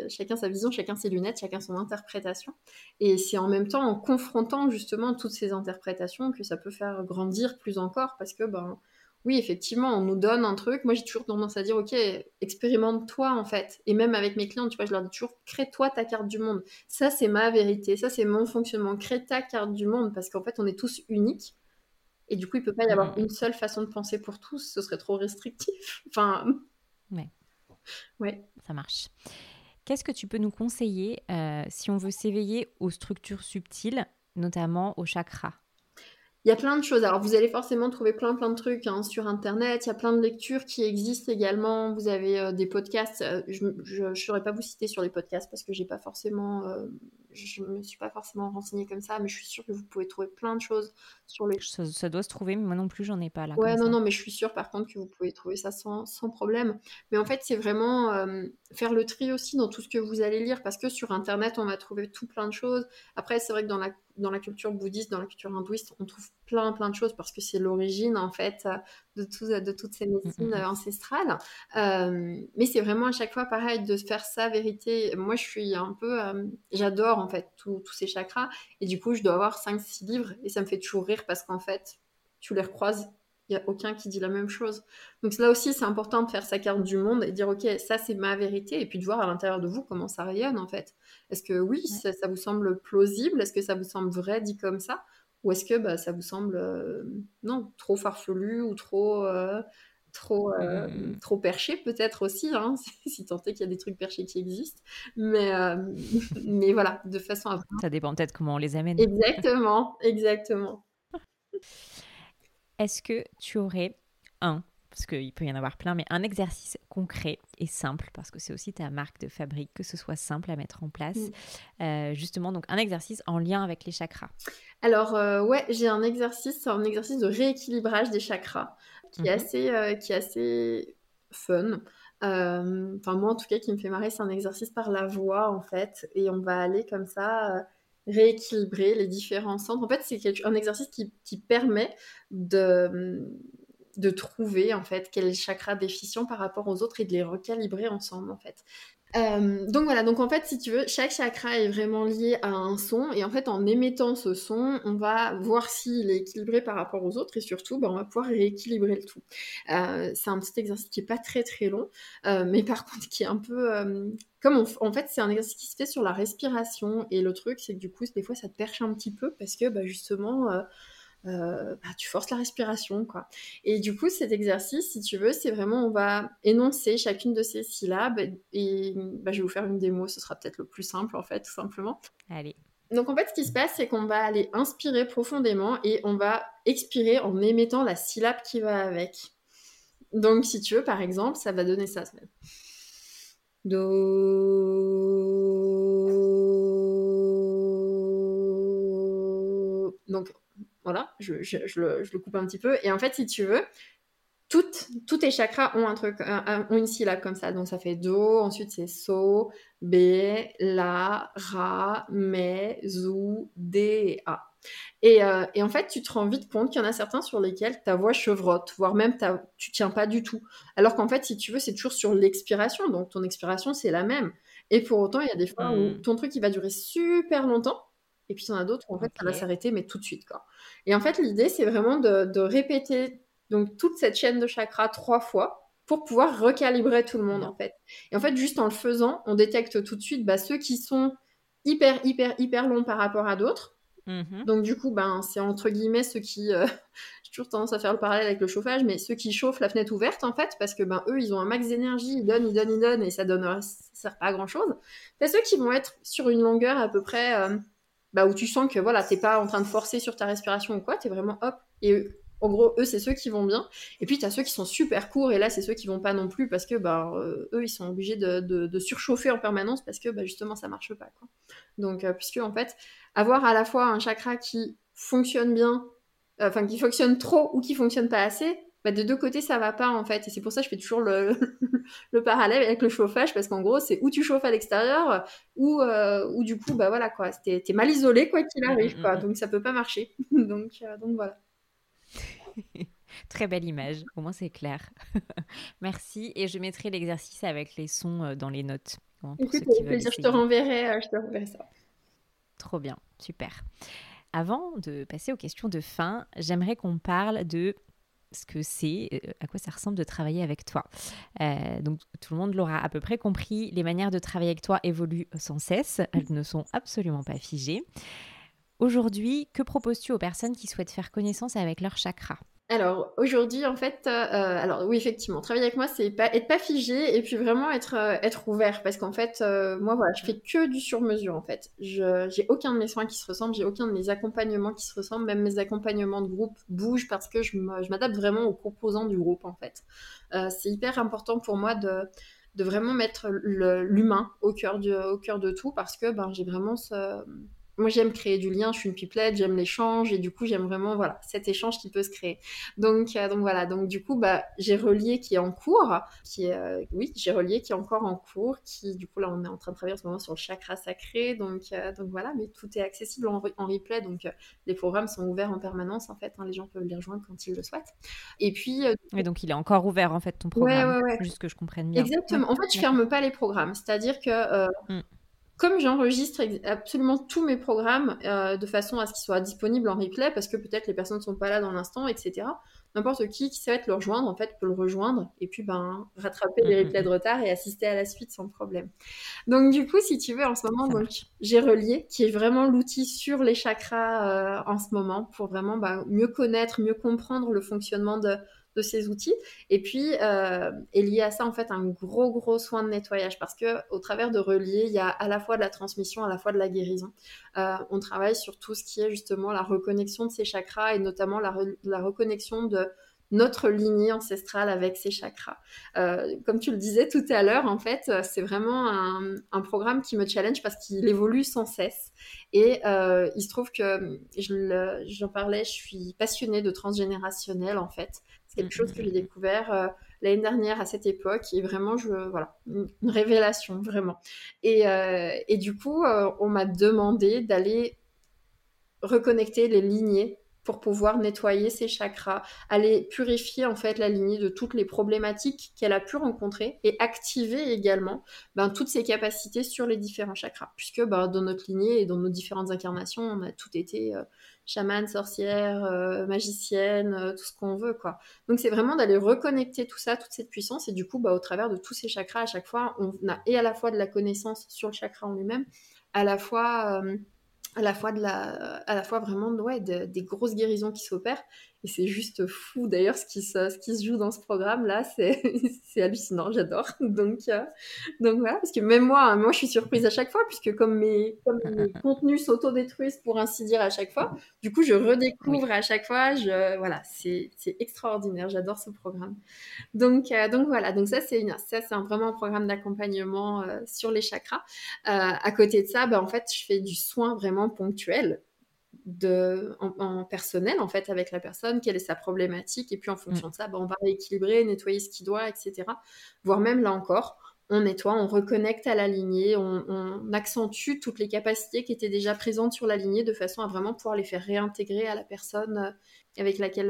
chacun sa vision, chacun ses lunettes, chacun son interprétation. Et c'est en même temps en confrontant justement toutes ces interprétations que ça peut faire grandir plus encore parce que ben, oui, effectivement, on nous donne un truc. Moi, j'ai toujours tendance à dire, OK, expérimente-toi, en fait. Et même avec mes clients, tu vois, je leur dis toujours, crée-toi ta carte du monde. Ça, c'est ma vérité. Ça, c'est mon fonctionnement. Crée ta carte du monde parce qu'en fait, on est tous uniques. Et du coup, il peut pas y avoir une seule façon de penser pour tous. Ce serait trop restrictif. Enfin. Ouais. Ouais. Ça marche. Qu'est-ce que tu peux nous conseiller euh, si on veut s'éveiller aux structures subtiles, notamment aux chakras il y a plein de choses. Alors, vous allez forcément trouver plein, plein de trucs hein, sur Internet. Il y a plein de lectures qui existent également. Vous avez euh, des podcasts. Euh, je ne saurais pas vous citer sur les podcasts parce que j'ai pas forcément, euh, je me suis pas forcément renseignée comme ça, mais je suis sûre que vous pouvez trouver plein de choses sur les. Ça, doit se trouver, mais moi non plus, j'en ai pas là. Ouais, non, non, mais je suis sûre par contre que vous pouvez trouver ça sans, sans problème. Mais en fait, c'est vraiment faire le tri aussi dans tout ce que vous allez lire parce que sur Internet, on va trouver tout plein de choses. Après, c'est vrai que dans la dans la culture bouddhiste, dans la culture hindouiste, on trouve plein plein de choses parce que c'est l'origine en fait de, tout, de toutes ces médecines euh, ancestrales. Euh, mais c'est vraiment à chaque fois pareil de faire sa vérité. Moi, je suis un peu, euh, j'adore en fait tous ces chakras et du coup, je dois avoir 5-6 livres et ça me fait toujours rire parce qu'en fait, tu les recroises il n'y a aucun qui dit la même chose. Donc là aussi, c'est important de faire sa carte du monde et dire, OK, ça c'est ma vérité, et puis de voir à l'intérieur de vous comment ça rayonne en fait. Est-ce que oui, ça, vous semble plausible? Est-ce que ça vous semble vrai dit comme ça? Ou est-ce que bah, ça vous semble, euh, non, trop farfelu ou trop... Euh, trop, euh, mmh. trop perché peut-être aussi, hein, si tant est qu'il y a des trucs perchés qui existent. Mais, mais voilà, de façon à... Ça dépend peut-être comment on les amène. Exactement, exactement. Est-ce que tu aurais un, parce qu'il peut y en avoir plein, mais un exercice concret et simple, parce que c'est aussi ta marque de fabrique, que ce soit simple à mettre en place. Mm. Euh, justement, donc un exercice en lien avec les chakras. Alors, euh, ouais, j'ai un exercice, un exercice de rééquilibrage des chakras qui, est, mhm. assez, euh, qui est assez fun. Enfin, moi, en tout cas, qui me fait marrer, c'est un exercice par la voix, en fait. Et on va aller comme ça rééquilibrer les différents centres. En fait, c'est un exercice qui, qui, permet de, de trouver en fait quel chakra déficient par rapport aux autres et de les recalibrer ensemble en fait. Euh, donc voilà, donc en fait, si tu veux, chaque chakra est vraiment lié à un son, et en fait, en émettant ce son, on va voir s'il est équilibré par rapport aux autres, et surtout, bah, on va pouvoir rééquilibrer le tout. Euh, c'est un petit exercice qui est pas très très long, euh, mais par contre qui est un peu comme en fait c'est un exercice qui se fait sur la respiration, et le truc c'est que du coup, des fois, ça te perche un petit peu parce que bah, justement euh, bah, tu forces la respiration, quoi. Et du coup, cet exercice, si tu veux, c'est vraiment, on va énoncer chacune de ces syllabes et bah, je vais vous faire une démo, ce sera peut-être le plus simple, en fait, tout simplement. Allez. Donc, en fait, ce qui se passe, c'est qu'on va aller inspirer profondément et on va expirer en émettant la syllabe qui va avec. Donc, si tu veux, par exemple, ça va donner ça. Do. Donc, voilà, je, le, coupe un petit peu. Et en fait, si tu veux, toutes, tous tes chakras ont un truc, ont une syllabe comme ça. Donc ça fait do, ensuite c'est so, b, la, ra, me, zou, d, a. Et, euh, et, en fait, tu te rends vite compte qu'il y en a certains sur lesquels ta voix chevrotte, voire même ta, tu tiens pas du tout. Alors qu'en fait, si tu veux, c'est toujours sur l'expiration. Donc ton expiration, c'est la même. Et pour autant, il y a des fois où mmh. ton truc, il va durer super longtemps. Et puis il y en a d'autres où en fait, ça va s'arrêter, mais tout de suite. Quoi. Et en fait, l'idée, c'est vraiment de, répéter donc toute cette chaîne de chakras trois fois pour pouvoir recalibrer tout le monde, en fait. Et en fait, juste en le faisant, on détecte tout de suite bah, ceux qui sont hyper, hyper, hyper longs par rapport à d'autres. Mm-hmm. Donc du coup, ben, c'est entre guillemets ceux qui... Euh, j'ai toujours tendance à faire le parallèle avec le chauffage, mais ceux qui chauffent la fenêtre ouverte, en fait, parce que ben, eux, ils ont un max d'énergie, ils donnent, ils donnent, ils donnent, et ça donne ça sert pas à grand-chose. T'as ceux qui vont être sur une longueur à peu près... Euh, bah, où tu sens que voilà, t'es pas en train de forcer sur ta respiration ou quoi, t'es vraiment hop. Et en gros, eux, c'est ceux qui vont bien. Et puis, t'as ceux qui sont super courts, et là, c'est ceux qui vont pas non plus, parce que bah, euh, eux, ils sont obligés de, de, surchauffer en permanence, parce que bah, justement, ça marche pas. Quoi. Donc, euh, puisque en fait, avoir à la fois un chakra qui fonctionne bien, euh, enfin, qui fonctionne trop ou qui fonctionne pas assez, bah, de deux côtés, ça va pas en fait. Et c'est pour ça que je fais toujours le, le parallèle avec le chauffage, parce qu'en gros, c'est où tu chauffes à l'extérieur, ou, euh, ou du coup, bah voilà quoi, t'es es mal isolé quoi qu'il arrive, mm, quoi. Mm, mm. Donc ça peut pas marcher. donc, euh, donc voilà. Très belle image, au moins c'est clair. Merci, et je mettrai l'exercice avec les sons euh, dans les notes. Écoute, plaisir, je te renverrai, je te renverrai ça. Trop bien, super. Avant de passer aux questions de fin, j'aimerais qu'on parle de ce que c'est, à quoi ça ressemble de travailler avec toi. donc tout le monde l'aura à peu près compris, les manières de travailler avec toi évoluent sans cesse, elles ne sont absolument pas figées. Aujourd'hui, que proposes-tu aux personnes qui souhaitent faire connaissance avec leur chakra? Alors aujourd'hui en fait, euh, alors oui effectivement, travailler avec moi c'est pas être pas figé et puis vraiment être euh, être ouvert parce qu'en fait euh, moi voilà je fais que du sur mesure en fait. Je j'ai aucun de mes soins qui se ressemblent, j'ai aucun de mes accompagnements qui se ressemblent, même mes accompagnements de groupe bougent parce que je m'adapte vraiment aux composants du groupe en fait. c'est hyper important pour moi de de vraiment mettre l'humain au cœur du au cœur de tout parce que ben j'ai vraiment ce moi j'aime créer du lien, je suis une pipelette, j'aime l'échange et du coup j'aime vraiment voilà cet échange qui peut se créer. Donc euh, donc voilà donc du coup bah j'ai relié qui est en cours, qui est euh, oui j'ai relié qui est encore en cours, qui du coup là on est en train de travailler en ce moment sur le chakra sacré donc euh, donc voilà mais tout est accessible en, replay donc les programmes sont ouverts en permanence en fait hein, les gens peuvent les rejoindre quand ils le souhaitent. Et puis et donc il est encore ouvert en fait ton programme, ouais, ouais, ouais. juste que je comprenne bien. Exactement. En fait je ferme pas les programmes, c'est-à-dire que mm comme j'enregistre absolument tous mes programmes euh, de façon à ce qu'ils soient disponibles en replay, parce que peut-être les personnes ne sont pas là dans l'instant, etc. N'importe qui qui souhaite le rejoindre, en fait, peut le rejoindre et puis ben rattraper les replays de retard et assister à la suite sans problème. Donc du coup, si tu veux, en ce moment, donc j'ai relié, qui est vraiment l'outil sur les chakras euh, en ce moment pour vraiment bah, mieux connaître, mieux comprendre le fonctionnement de ces outils. Et puis, euh, est lié à ça, en fait, un gros, gros soin de nettoyage parce que au travers de relier, il y a à la fois de la transmission, à la fois de la guérison. Euh, on travaille sur tout ce qui est justement la reconnexion de ces chakras et notamment la, la reconnexion de notre lignée ancestrale avec ces chakras. Euh, comme tu le disais tout à l'heure, en fait, c'est vraiment un, un, programme qui me challenge parce qu'il évolue sans cesse. Et euh, il se trouve que, j'en parlais, je suis passionnée de transgénérationnel, en fait. C'est quelque chose que j'ai découvert euh, l'année dernière à cette époque et vraiment, je, voilà, une, révélation, vraiment. Et, euh, et du coup, euh, on m'a demandé d'aller reconnecter les lignées pour pouvoir nettoyer ses chakras, aller purifier en fait la lignée de toutes les problématiques qu'elle a pu rencontrer et activer également ben, toutes ses capacités sur les différents chakras. Puisque ben, dans notre lignée et dans nos différentes incarnations, on a tout été euh, chamane, sorcière, euh, magicienne, euh, tout ce qu'on veut quoi. Donc c'est vraiment d'aller reconnecter tout ça, toute cette puissance et du coup bah, au travers de tous ces chakras à chaque fois, on a et à la fois de la connaissance sur le chakra en lui-même, à la fois à la fois de la à la fois vraiment ouais, des grosses guérisons qui s'opèrent et c'est juste fou. D'ailleurs ce qui se, ce qui se joue dans ce programme là, c'est, c'est hallucinant, j'adore. Donc, euh, donc voilà, parce que même moi, moi je suis surprise à chaque fois, puisque comme mes, comme mes contenus s'autodétruisent pour ainsi dire à chaque fois, du coup je redécouvre à chaque fois, je, voilà, c'est, c'est extraordinaire, j'adore ce programme. Donc, euh, donc voilà, donc ça c'est, une, ça, c'est un, vraiment un programme d'accompagnement euh, sur les chakras. à côté de ça, ben, en fait, je fais du soin vraiment ponctuel de, en, personnel en fait avec la personne, quelle est sa problématique, et puis en fonction mm. de ça, bah, on va rééquilibrer, nettoyer ce qui doit, etc. Voire même là encore, on nettoie, on reconnecte à la lignée, on, accentue toutes les capacités qui étaient déjà présentes sur la lignée de façon à vraiment pouvoir les faire réintégrer à la personne euh, avec laquelle,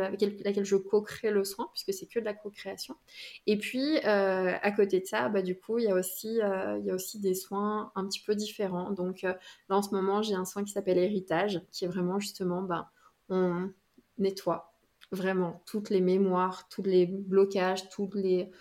je co-crée le soin, puisque c'est que de la co-création. Et puis, euh, à côté de ça, bah, du coup, il y, a aussi, euh, il y a aussi des soins un petit peu différents. Donc, là, en ce moment, j'ai un soin qui s'appelle héritage, qui est vraiment justement, bah, on nettoie vraiment toutes les mémoires, tous les blocages, toutes les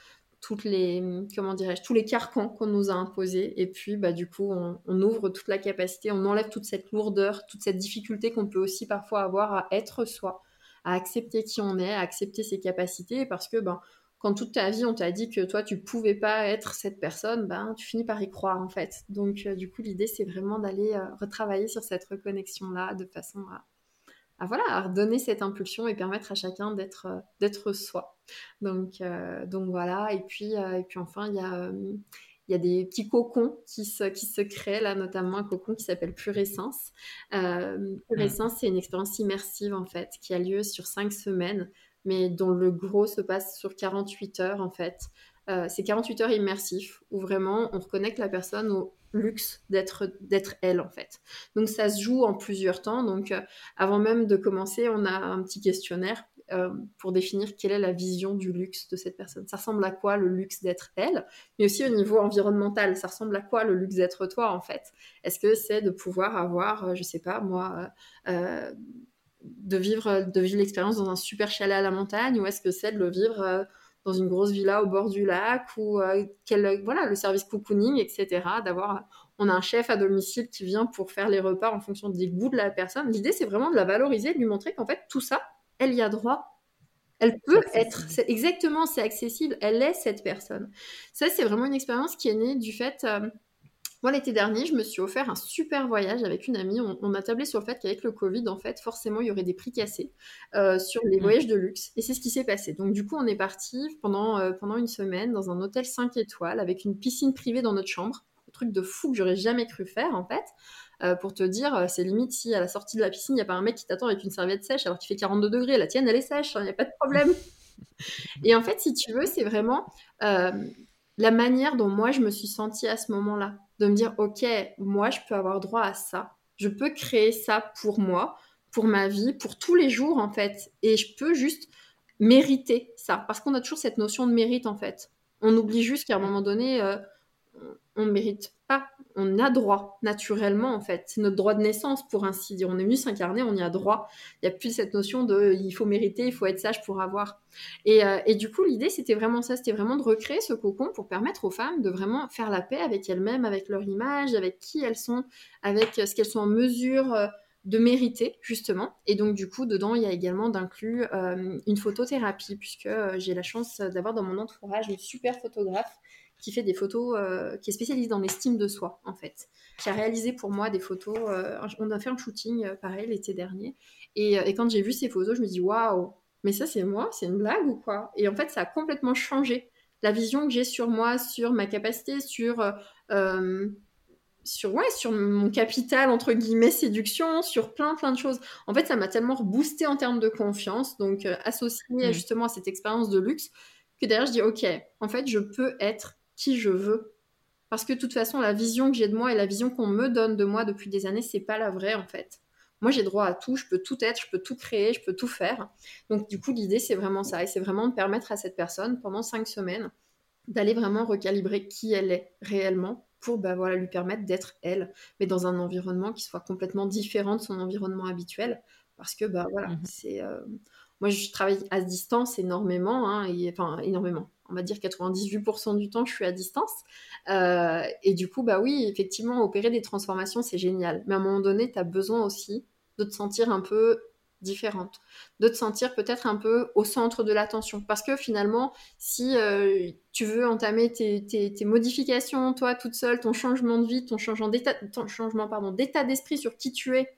toutes les comment dirais-je tous les carcans qu'on nous a imposés. Et puis bah du coup on, ouvre toute la capacité on enlève toute cette lourdeur toute cette difficulté qu'on peut aussi parfois avoir à être soi à accepter qui on est à accepter ses capacités. Parce que ben quand toute ta vie on t'a dit que toi tu pouvais pas être cette personne ben tu finis par y croire en fait. Donc euh, du coup l'idée c'est vraiment d'aller euh, retravailler sur cette reconnexion là de façon à à voilà, à redonner cette impulsion et permettre à chacun d'être euh, d'être soi. Donc euh, donc voilà. Et puis euh, et puis enfin il y a il y a des petits cocons qui se, qui se créent, là, notamment un cocon qui s'appelle Pure Essence. Euh, Pure Essence, c'est une expérience immersive, en fait, qui a lieu sur cinq semaines, mais dont le gros se passe sur 48 heures, en fait. Euh, c'est 48 heures immersifs, où vraiment, on reconnecte la personne au, luxe d'être d'être elle en fait. Donc ça se joue en plusieurs temps. Donc euh, avant même de commencer, on a un petit questionnaire euh, pour définir quelle est la vision du luxe de cette personne. Ça ressemble à quoi le luxe d'être elle, mais aussi au niveau environnemental, ça ressemble à quoi le luxe d'être toi en fait? Est-ce que c'est de pouvoir avoir, je sais pas moi, de vivre, de vivre l'expérience dans un super chalet à la montagne? Ou est-ce que c'est de le vivre dans une grosse villa au bord du lac ou quel, voilà, le service cocooning, etc. D'avoir, on a un chef à domicile qui vient pour faire les repas en fonction des goûts de la personne. L'idée, c'est vraiment de la valoriser, de lui montrer qu'en fait, tout ça, elle y a droit elle peut être, exactement, c'est accessible, elle est cette personne. Ça, c'est vraiment une expérience qui est née du fait, euh, moi l'été dernier, je me suis offert un super voyage avec une amie. On, a tablé sur le fait qu'avec le Covid, en fait, forcément, il y aurait des prix cassés euh, sur les mmh. voyages de luxe. Et c'est ce qui s'est passé. Donc du coup, on est parti pendant, euh, pendant une semaine dans un hôtel 5 étoiles avec une piscine privée dans notre chambre. Un truc de fou que j'aurais jamais cru faire, en fait. Euh, pour te dire, c'est limite si à la sortie de la piscine, il n'y a pas un mec qui t'attend avec une serviette sèche alors qu'il fait 42 degrés. La tienne, elle est sèche, il hein, n'y a pas de problème. et en fait, si tu veux, c'est vraiment la manière dont moi, je me suis sentie à ce moment-là. De me dire, OK, moi, je peux avoir droit à ça. Je peux créer ça pour moi, pour ma vie, pour tous les jours, en fait. Et je peux juste mériter ça. Parce qu'on a toujours cette notion de mérite, en fait. On oublie juste qu'à un moment donné, on ne mérite pas on a droit naturellement en fait. C'est notre droit de naissance pour ainsi dire. On est venu s'incarner, on y a droit. Il n'y a plus cette notion de il faut mériter, il faut être sage pour avoir. Euh, et, du coup, l'idée c'était vraiment ça, c'était vraiment de recréer ce cocon pour permettre aux femmes de vraiment faire la paix avec elles-mêmes, avec leur image, avec qui elles sont, avec ce qu'elles sont en mesure euh, de mériter justement. Et donc du coup, dedans, il y a également d'inclure euh, une photothérapie puisque j'ai la chance d'avoir dans mon entourage une super photographe qui fait des photos, euh, qui est spécialisée dans l'estime de soi, en fait, qui a réalisé pour moi des photos. Euh, on a fait un shooting, euh, pareil, l'été dernier. Et, et quand j'ai vu ces photos, je me dis, waouh, mais ça, c'est moi, c'est une blague ou quoi? Et en fait, ça a complètement changé la vision que j'ai sur moi, sur ma capacité, sur. sur, ouais, sur mon capital, entre guillemets, séduction, sur plein, plein de choses. En fait, ça m'a tellement reboosté en termes de confiance, donc associé mmh. justement à cette expérience de luxe, que d'ailleurs, je dis, OK, en fait, je peux être qui je veux. Parce que de toute façon, la vision que j'ai de moi et la vision qu'on me donne de moi depuis des années, c'est pas la vraie en fait. Moi, j'ai droit à tout, je peux tout être, je peux tout créer, je peux tout faire. Donc, du coup, l'idée, c'est vraiment ça. Et c'est vraiment de permettre à cette personne, pendant cinq semaines, d'aller vraiment recalibrer qui elle est réellement pour bah, voilà, lui permettre d'être elle, mais dans un environnement qui soit complètement différent de son environnement habituel. Parce que, bah voilà, mmh c'est. Euh, moi, je travaille à distance énormément, hein, et, enfin, énormément on va dire 98% du temps, je suis à distance. Euh, et du coup, bah oui, effectivement, opérer des transformations, c'est génial. Mais à un moment donné, tu as besoin aussi de te sentir un peu différente, de te sentir peut-être un peu au centre de l'attention. Parce que finalement, si euh, tu veux entamer tes, modifications, toi, toute seule, ton changement de vie, ton changement d'état, pardon, d'état d'esprit sur qui tu es,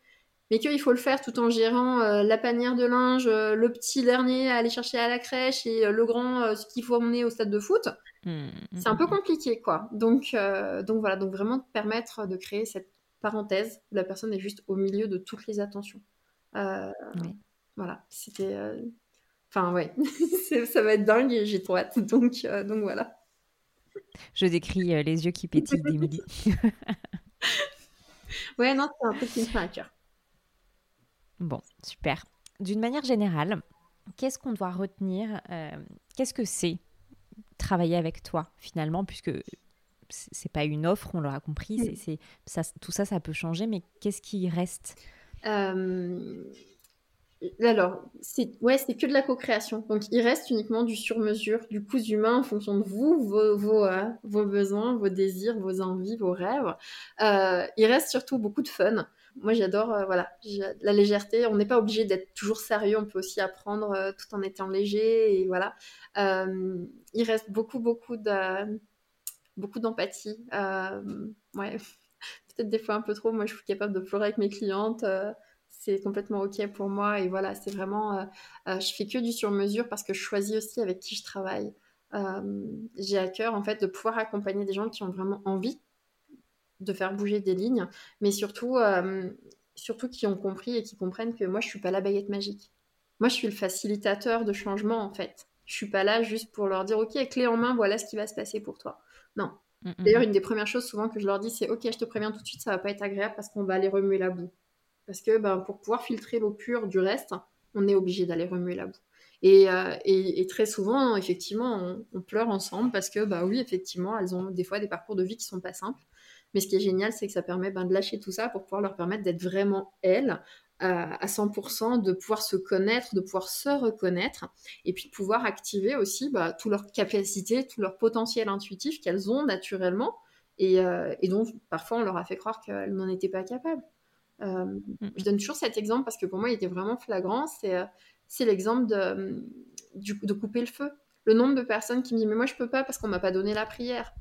mais qu'il faut le faire tout en gérant euh, la panière de linge, euh, le petit dernier à aller chercher à la crèche et euh, le grand ce qu'il faut emmener au stade de foot, mmh, c'est un peu mmh. compliqué quoi. Donc, donc voilà, donc vraiment permettre de créer cette parenthèse où la personne est juste au milieu de toutes les attentions. Voilà, c'était. Enfin ouais, ça va être dingue et j'ai trop hâte. Donc, donc voilà. Je décris les yeux qui pétillent d'Emilie. ouais, non, c'est un peu qui me fait à cœur. Bon, super. D'une manière générale, qu'est-ce qu'on doit retenir euh, Qu'est-ce que c'est travailler avec toi finalement, puisque c'est pas une offre, on l'aura compris. C'est, ça, tout ça, ça peut changer, mais qu'est-ce qui reste? Euh, Alors, c'est ouais, c'est que de la co-création. Donc, il reste uniquement du sur-mesure, du coup humain en fonction de vous, vos, vos, euh, vos besoins, vos désirs, vos envies, vos rêves. il reste surtout beaucoup de fun moi j'adore euh, voilà la légèreté. On n'est pas obligé d'être toujours sérieux. On peut aussi apprendre euh, tout en étant léger et voilà. Euh, il reste beaucoup beaucoup de beaucoup d'empathie. Ouais. Peut-être des fois un peu trop. Moi je suis capable de pleurer avec mes clientes. C'est complètement ok pour moi. Et voilà c'est vraiment je fais que du sur mesure parce que je choisis aussi avec qui je travaille. J'ai à cœur en fait de pouvoir accompagner des gens qui ont vraiment envie de faire bouger des lignes, mais surtout, euh, surtout qui ont compris et qui comprennent que moi, je suis pas la baguette magique. Moi, je suis le facilitateur de changement, en fait. Je suis pas là juste pour leur dire, OK, clé en main, voilà ce qui va se passer pour toi. Non. Mm, mm, D'ailleurs, mm. une des premières choses souvent que je leur dis, c'est, OK, je te préviens tout de suite, ça va pas être agréable parce qu'on va aller remuer la boue. Parce que ben, pour pouvoir filtrer l'eau pure du reste, on est obligé d'aller remuer la boue. Et, euh, et, très souvent, effectivement, on, on, pleure ensemble parce que, bah oui, effectivement, elles ont des fois des parcours de vie qui sont pas simples. Mais ce qui est génial, c'est que ça permet ben, de lâcher tout ça pour pouvoir leur permettre d'être vraiment elles, à 100%, de pouvoir se connaître, de pouvoir se reconnaître, et puis de pouvoir activer aussi bah, toutes leurs capacités, tout leur potentiel intuitif qu'elles ont naturellement, et, euh, et, dont parfois on leur a fait croire qu'elles n'en étaient pas capables. Euh, mm. Je donne toujours cet exemple parce que pour moi il était vraiment flagrant, c'est euh, l'exemple de, de couper le feu. Le nombre de personnes qui me disent mais moi je peux pas parce qu'on m'a pas donné la prière.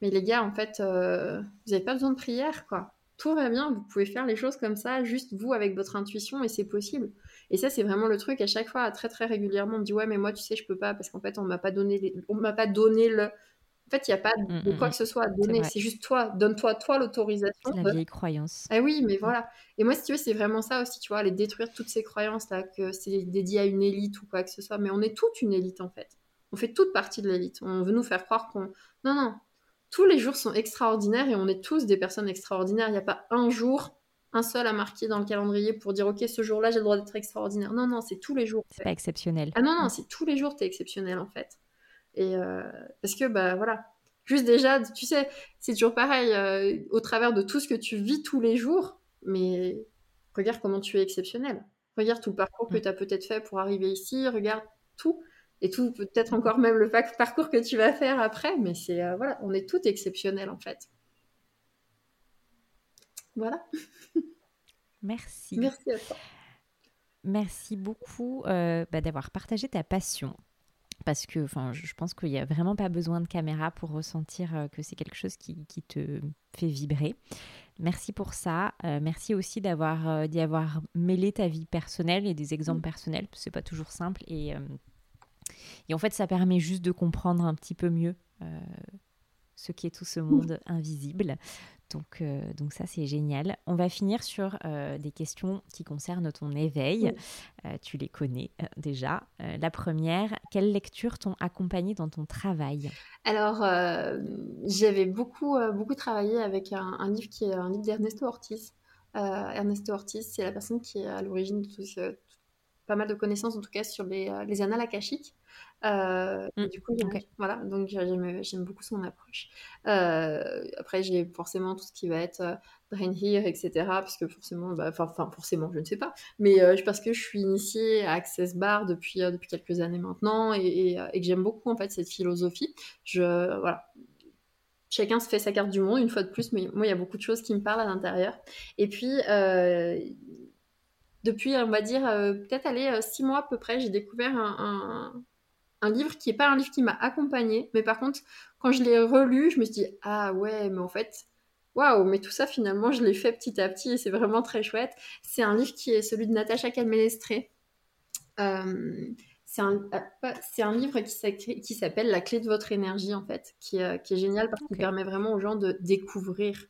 Mais les gars, en fait, vous n'avez pas besoin de prière, quoi tout va bien, vous pouvez faire les choses comme ça, juste vous avec votre intuition et c'est possible. Et ça, c'est vraiment le truc. À chaque fois, très très régulièrement, on me dit ouais, mais moi, tu sais, je peux pas parce qu'en fait, on m'a pas donné, on m'a pas donné le. En fait, il n'y a pas de, mm, quoi mm, que ce soit à donner. C'est juste toi. Donne-toi toi l'autorisation. La vieille croyance. Ah oui, mais voilà. Et moi, si tu veux, c'est vraiment ça aussi, tu vois, aller détruire toutes ces croyances là, que c'est dédié à une élite ou quoi que ce soit. Mais on est toute une élite en fait. On fait toute partie de l'élite. On veut nous faire croire qu'on. Non, non tous les jours sont extraordinaires et on est tous des personnes extraordinaires. Il n'y a pas un jour, un seul à marquer dans le calendrier pour dire ok ce jour-là j'ai le droit d'être extraordinaire. Non non c'est tous les jours. C'est pas exceptionnel. Ah non non c'est tous les jours tu es exceptionnel en fait. Et euh, parce que bah voilà juste déjà tu sais c'est toujours pareil euh, au travers de tout ce que tu vis tous les jours mais regarde comment tu es exceptionnel. Regarde tout le parcours que mm. tu as peut-être fait pour arriver ici. Regarde tout et tout, peut-être encore même le parcours que tu vas faire après, mais c'est euh, voilà, on est tout exceptionnel en fait. Voilà. Merci. Merci à toi. Merci beaucoup euh, bah, d'avoir partagé ta passion. Parce que je pense qu'il n'y a vraiment pas besoin de caméra pour ressentir euh, que c'est quelque chose qui, qui, te fait vibrer. Merci pour ça. merci aussi d'avoir d'y avoir mêlé ta vie personnelle et des exemples mm. personnels. C'est pas toujours simple et et en fait, ça permet juste de comprendre un petit peu mieux euh, ce qui est tout ce monde invisible. Donc, euh, donc ça, c'est génial. On va finir sur euh, des questions qui concernent ton éveil. tu les connais déjà. la première, quelles lectures t'ont accompagné dans ton travail? Alors, j'avais beaucoup, beaucoup travaillé avec un, livre qui est un livre d'Ernesto Ortiz. Ernesto Ortiz, c'est la personne qui est à l'origine de tout ce, pas mal de connaissances en tout cas sur les, les annales akashiques. Euh, mmh. Du coup, voilà, donc j'aime beaucoup son approche. Euh, après, j'ai forcément tout ce qui va être euh, Brain Here, etc. Parce que forcément, bah, enfin, forcément, je ne sais pas, mais parce que je suis initiée à Access Bar depuis, depuis quelques années maintenant et, et, que j'aime beaucoup en fait cette philosophie. Je, voilà, chacun se fait sa carte du monde une fois de plus, mais moi il y a beaucoup de choses qui me parlent à l'intérieur. Et puis depuis, on va dire peut-être aller six mois à peu près, j'ai découvert un, un livre qui n'est pas un livre qui m'a accompagné, mais par contre, quand je l'ai relu, je me suis dit ah ouais, mais en fait, waouh, mais tout ça finalement, je l'ai fait petit à petit et c'est vraiment très chouette. C'est un livre qui est celui de Natacha Calmenestré. Euh, c'est un, euh, un, livre qui s'appelle La clé de votre énergie, en fait, qui, euh, qui est génial parce qu'il permet vraiment aux gens de découvrir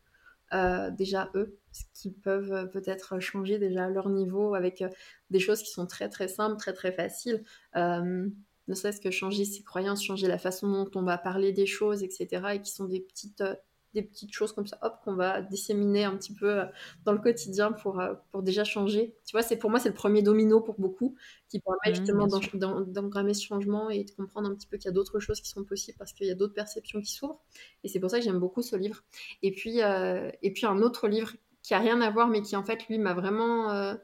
déjà eux, ce qui peuvent peut-être changer déjà leur niveau avec des choses qui sont très très simples, très très faciles ne serait-ce que changer ses croyances, changer la façon dont on va parler des choses, etc. Et qui sont des petites, euh, des petites choses comme ça, hop, qu'on va disséminer un petit peu euh, dans le quotidien pour, euh, pour déjà changer. Tu vois, c'est pour moi, c'est le premier domino pour beaucoup qui permet mmh, justement d'engrammer ce changement et de comprendre un petit peu qu'il y a d'autres choses qui sont possibles parce qu'il y a d'autres perceptions qui s'ouvrent. Et c'est pour ça que j'aime beaucoup ce livre. Et puis, et puis un autre livre qui a rien à voir, mais qui en fait, lui, m'a vraiment...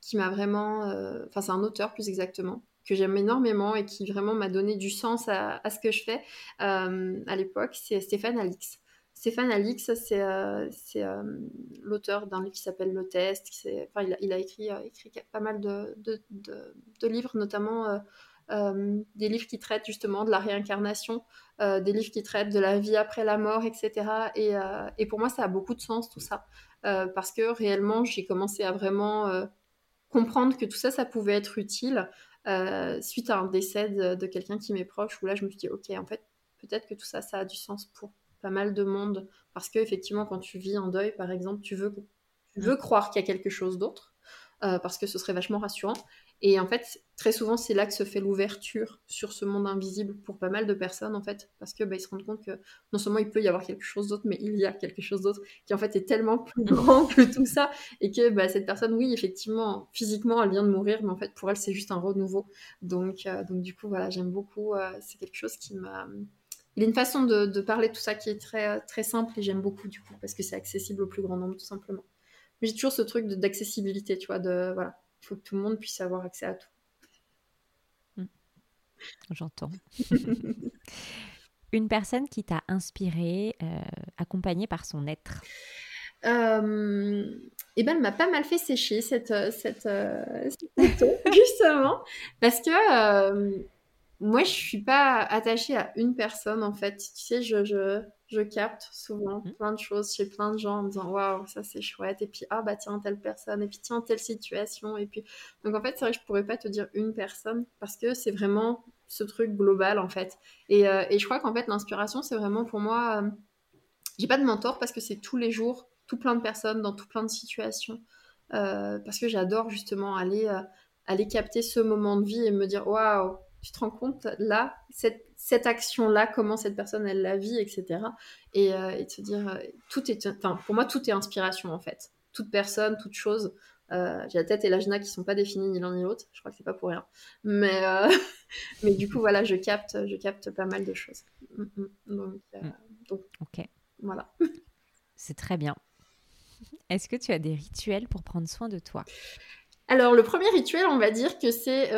qui m'a vraiment... Enfin, c'est un auteur plus exactement que j'aime énormément et qui vraiment m'a donné du sens à, ce que je fais euh, à l'époque, c'est Stéphane Alix. Stéphane Alix, c'est euh, euh, l'auteur d'un livre qui s'appelle Le Test. Enfin, il, a, écrit, écrit, pas mal de, livres, notamment des livres qui traitent justement de la réincarnation, des livres qui traitent de la vie après la mort, etc. Et, et, pour moi, ça a beaucoup de sens tout ça. parce que réellement, j'ai commencé à vraiment comprendre que tout ça, ça pouvait être utile. Euh, suite à un décès de, quelqu'un qui m'est proche, où là je me suis dit, ok, en fait, peut-être que tout ça, ça a du sens pour pas mal de monde. Parce que effectivement, quand tu vis en deuil, par exemple, tu veux, tu veux croire qu'il y a quelque chose d'autre, euh, parce que ce serait vachement rassurant. Et en fait, très souvent, c'est là que se fait l'ouverture sur ce monde invisible pour pas mal de personnes, en fait, parce que bah, ils se rendent compte que non seulement il peut y avoir quelque chose d'autre, mais il y a quelque chose d'autre qui en fait est tellement plus grand que tout ça, et que bah, cette personne, oui, effectivement, physiquement, elle vient de mourir, mais en fait, pour elle, c'est juste un renouveau. Donc, euh, donc du coup, voilà, j'aime beaucoup. Euh, c'est quelque chose qui m'a il y a une façon de, parler de tout ça qui est très, très simple et j'aime beaucoup du coup parce que c'est accessible au plus grand nombre tout simplement. j'ai toujours ce truc d'accessibilité, tu vois, de voilà, il faut que tout le monde puisse avoir accès à tout. Mmh. J'entends. Une personne qui t'a inspiré, euh, accompagnée par son être. Euh, et ben, elle m'a pas mal fait sécher cette, cette, cette justement, parce que moi, je suis pas attachée à une personne en fait. Tu sais, je, je, je capte souvent mmh. plein de choses chez plein de gens en me disant waouh, ça c'est chouette. Et puis ah bah tiens, telle personne. Et puis tiens, telle situation. Et puis donc en fait, c'est vrai que je pourrais pas te dire une personne parce que c'est vraiment ce truc global en fait. Et, euh, et je crois qu'en fait, l'inspiration, c'est vraiment pour moi. Euh, j'ai pas de mentor parce que c'est tous les jours, tout plein de personnes dans tout plein de situations. Euh, parce que j'adore justement aller, aller capter ce moment de vie et me dire waouh tu te rends compte là, cette, cette action-là, comment cette personne elle la vit, etc. Et, euh, et te dire, euh, tout est, enfin pour moi tout est inspiration en fait. Toute personne, toute chose. Euh, j'ai la tête et l'agenda qui sont pas définis ni l'un ni l'autre. Je crois que c'est pas pour rien. Mais mais du coup voilà, je capte, je capte pas mal de choses. Mm, mm. Donc, mm. donc ok. Voilà. C'est très bien. Est-ce que tu as des rituels pour prendre soin de toi? Alors, le premier rituel, on va dire que c'est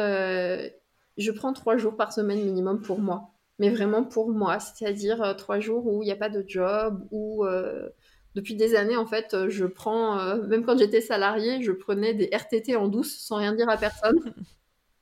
je prends trois jours par semaine minimum pour moi. Mais vraiment pour moi, c'est-à-dire euh, trois jours où il n'y a pas de job, où euh, depuis des années, en fait, euh, je prends, même quand j'étais salariée, je prenais des RTT en douce sans rien dire à personne.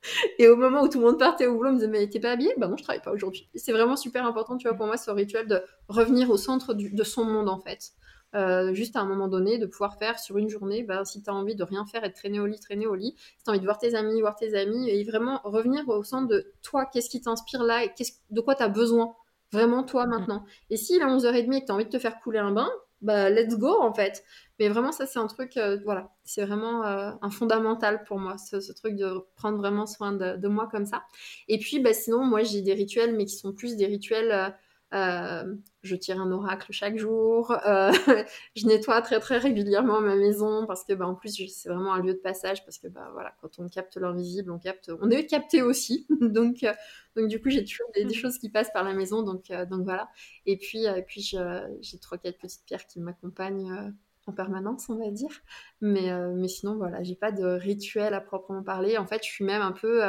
Et au moment où tout le monde partait au boulot, on me disait Mais t'es pas habillée? Bah non, je travaille pas aujourd'hui. C'est vraiment super important, tu vois, pour moi, ce rituel de revenir au centre de son monde, en fait. Euh, juste à un moment donné, de pouvoir faire sur une journée, bah, si tu as envie de rien faire et de traîner au lit, traîner au lit, si tu as envie de voir tes amis, voir tes amis, et vraiment revenir au centre de toi, qu'est-ce qui t'inspire là, et de quoi tu as besoin, vraiment toi mm. maintenant. Et si il est 11h30 et que tu as envie de te faire couler un bain, bah let's go en fait. Mais vraiment, ça c'est un truc, euh, voilà, c'est vraiment euh, un fondamental pour moi, ce, truc de prendre vraiment soin de, moi comme ça. Et puis, bah, sinon, moi j'ai des rituels, mais qui sont plus des rituels euh, je tire un oracle chaque jour. Euh, je nettoie très très régulièrement ma maison parce que bah, en plus c'est vraiment un lieu de passage parce que bah voilà quand on capte l'invisible on capte on est capté aussi donc euh, donc du coup j'ai toujours des, mmh. choses qui passent par la maison donc donc voilà et puis puis j'ai trois quatre petites pierres qui m'accompagnent en permanence on va dire mais mais sinon voilà j'ai pas de rituel à proprement parler en fait je suis même un peu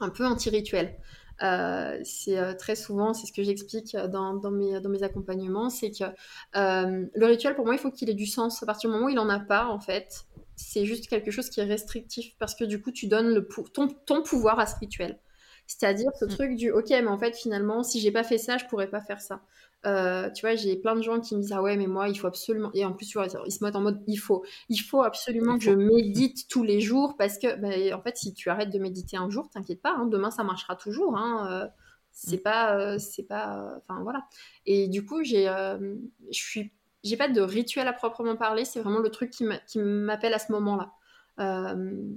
un peu anti-rituel. Euh, c'est euh, très souvent, c'est ce que j'explique dans, mes, dans mes accompagnements, c'est que euh, le rituel, pour moi, il faut qu'il ait du sens. À partir du moment où il n'en a pas, en fait, c'est juste quelque chose qui est restrictif parce que du coup, tu donnes le, ton, ton pouvoir à ce rituel. C'est-à-dire ce mm. truc du ok, mais en fait, finalement, si j'ai pas fait ça, je pourrais pas faire ça. Euh, tu vois, j'ai plein de gens qui me disent ah ouais, mais moi, il faut absolument. Et en plus, ils se mettent en mode il faut, il faut absolument que je médite tous les jours parce que, bah, en fait, si tu arrêtes de méditer un jour, t'inquiète pas, hein, demain ça marchera toujours. Hein, euh, c'est mm. pas, euh, c'est pas, enfin voilà. Et du coup, j'ai, je suis, j'ai pas de rituel à proprement parler. C'est vraiment le truc qui m'appelle à ce moment-là.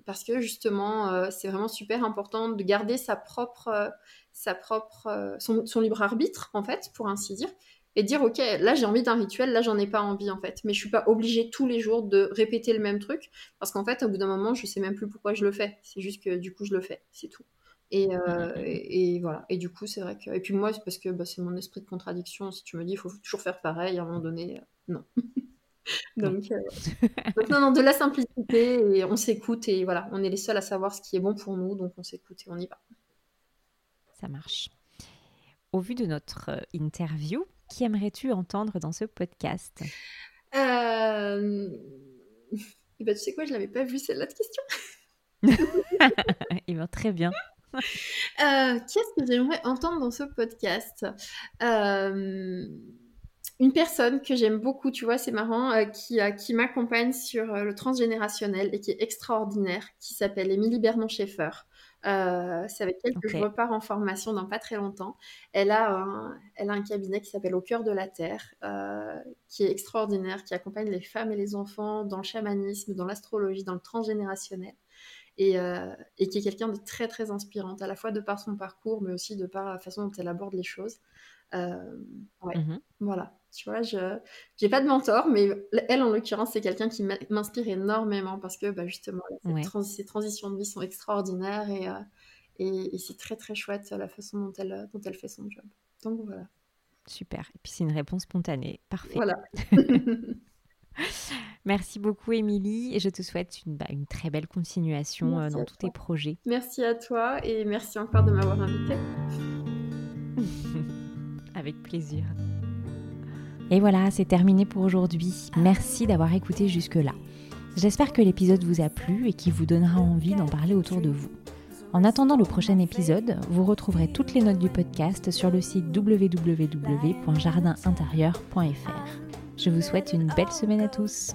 Parce que justement, c'est vraiment super important de garder sa propre, sa propre, euh, son, libre arbitre, en fait, pour ainsi dire, et dire, ok, là j'ai envie d'un rituel, là j'en ai pas envie, en fait, mais je suis pas obligée tous les jours de répéter le même truc, parce qu'en fait, au bout d'un moment, je sais même plus pourquoi je le fais, c'est juste que du coup, je le fais, c'est tout. Et, euh, et, voilà. Et du coup, c'est vrai que. Et puis moi, c'est parce que bah, c'est mon esprit de contradiction. Si tu me dis, il faut toujours faire pareil, à un moment donné, euh, non. donc, donc, non, non, de la simplicité, et on s'écoute, et voilà, on est les seuls à savoir ce qui est bon pour nous, donc on s'écoute et on y va ça marche. Au vu de notre euh, interview, qui aimerais-tu entendre dans ce podcast? Euh... Eh ben, tu sais quoi, je l'avais pas vu celle-là de question. Eh bien, très bien. Euh, Qu'est-ce que j'aimerais entendre dans ce podcast? Euh, Une personne que j'aime beaucoup, tu vois, c'est marrant, euh, qui, qui m'accompagne sur le transgénérationnel et qui est extraordinaire, qui s'appelle Émilie Bernon-Schaeffer. Euh, c'est avec elle que je repars en formation dans pas très longtemps. Elle a un, elle a un cabinet qui s'appelle Au cœur de la Terre, euh, qui est extraordinaire, qui accompagne les femmes et les enfants dans le chamanisme, dans l'astrologie, dans le transgénérationnel. Et, euh, et qui est quelqu'un de très très inspirante, à la fois de par son parcours, mais aussi de par la façon dont elle aborde les choses. Ouais, mmh voilà. Tu vois, je n'ai pas de mentor, mais elle, en l'occurrence, c'est quelqu'un qui m'inspire énormément parce que bah, justement, ces transitions de vie sont extraordinaires et, euh, et, c'est très très chouette la façon dont elle, dont elle fait son job. Donc voilà. Super. Et puis c'est une réponse spontanée. Parfait. Voilà. Merci beaucoup, Émilie, et je te souhaite une, bah, une très belle continuation euh, dans tous tes projets. Merci à toi et merci encore de m'avoir invitée. Avec plaisir. Et voilà, c'est terminé pour aujourd'hui. Merci d'avoir écouté jusque-là. J'espère que l'épisode vous a plu et qu'il vous donnera envie d'en parler autour de vous. En attendant le prochain épisode, vous retrouverez toutes les notes du podcast sur le site www.jardinintérieur.fr. Je vous souhaite une belle semaine à tous.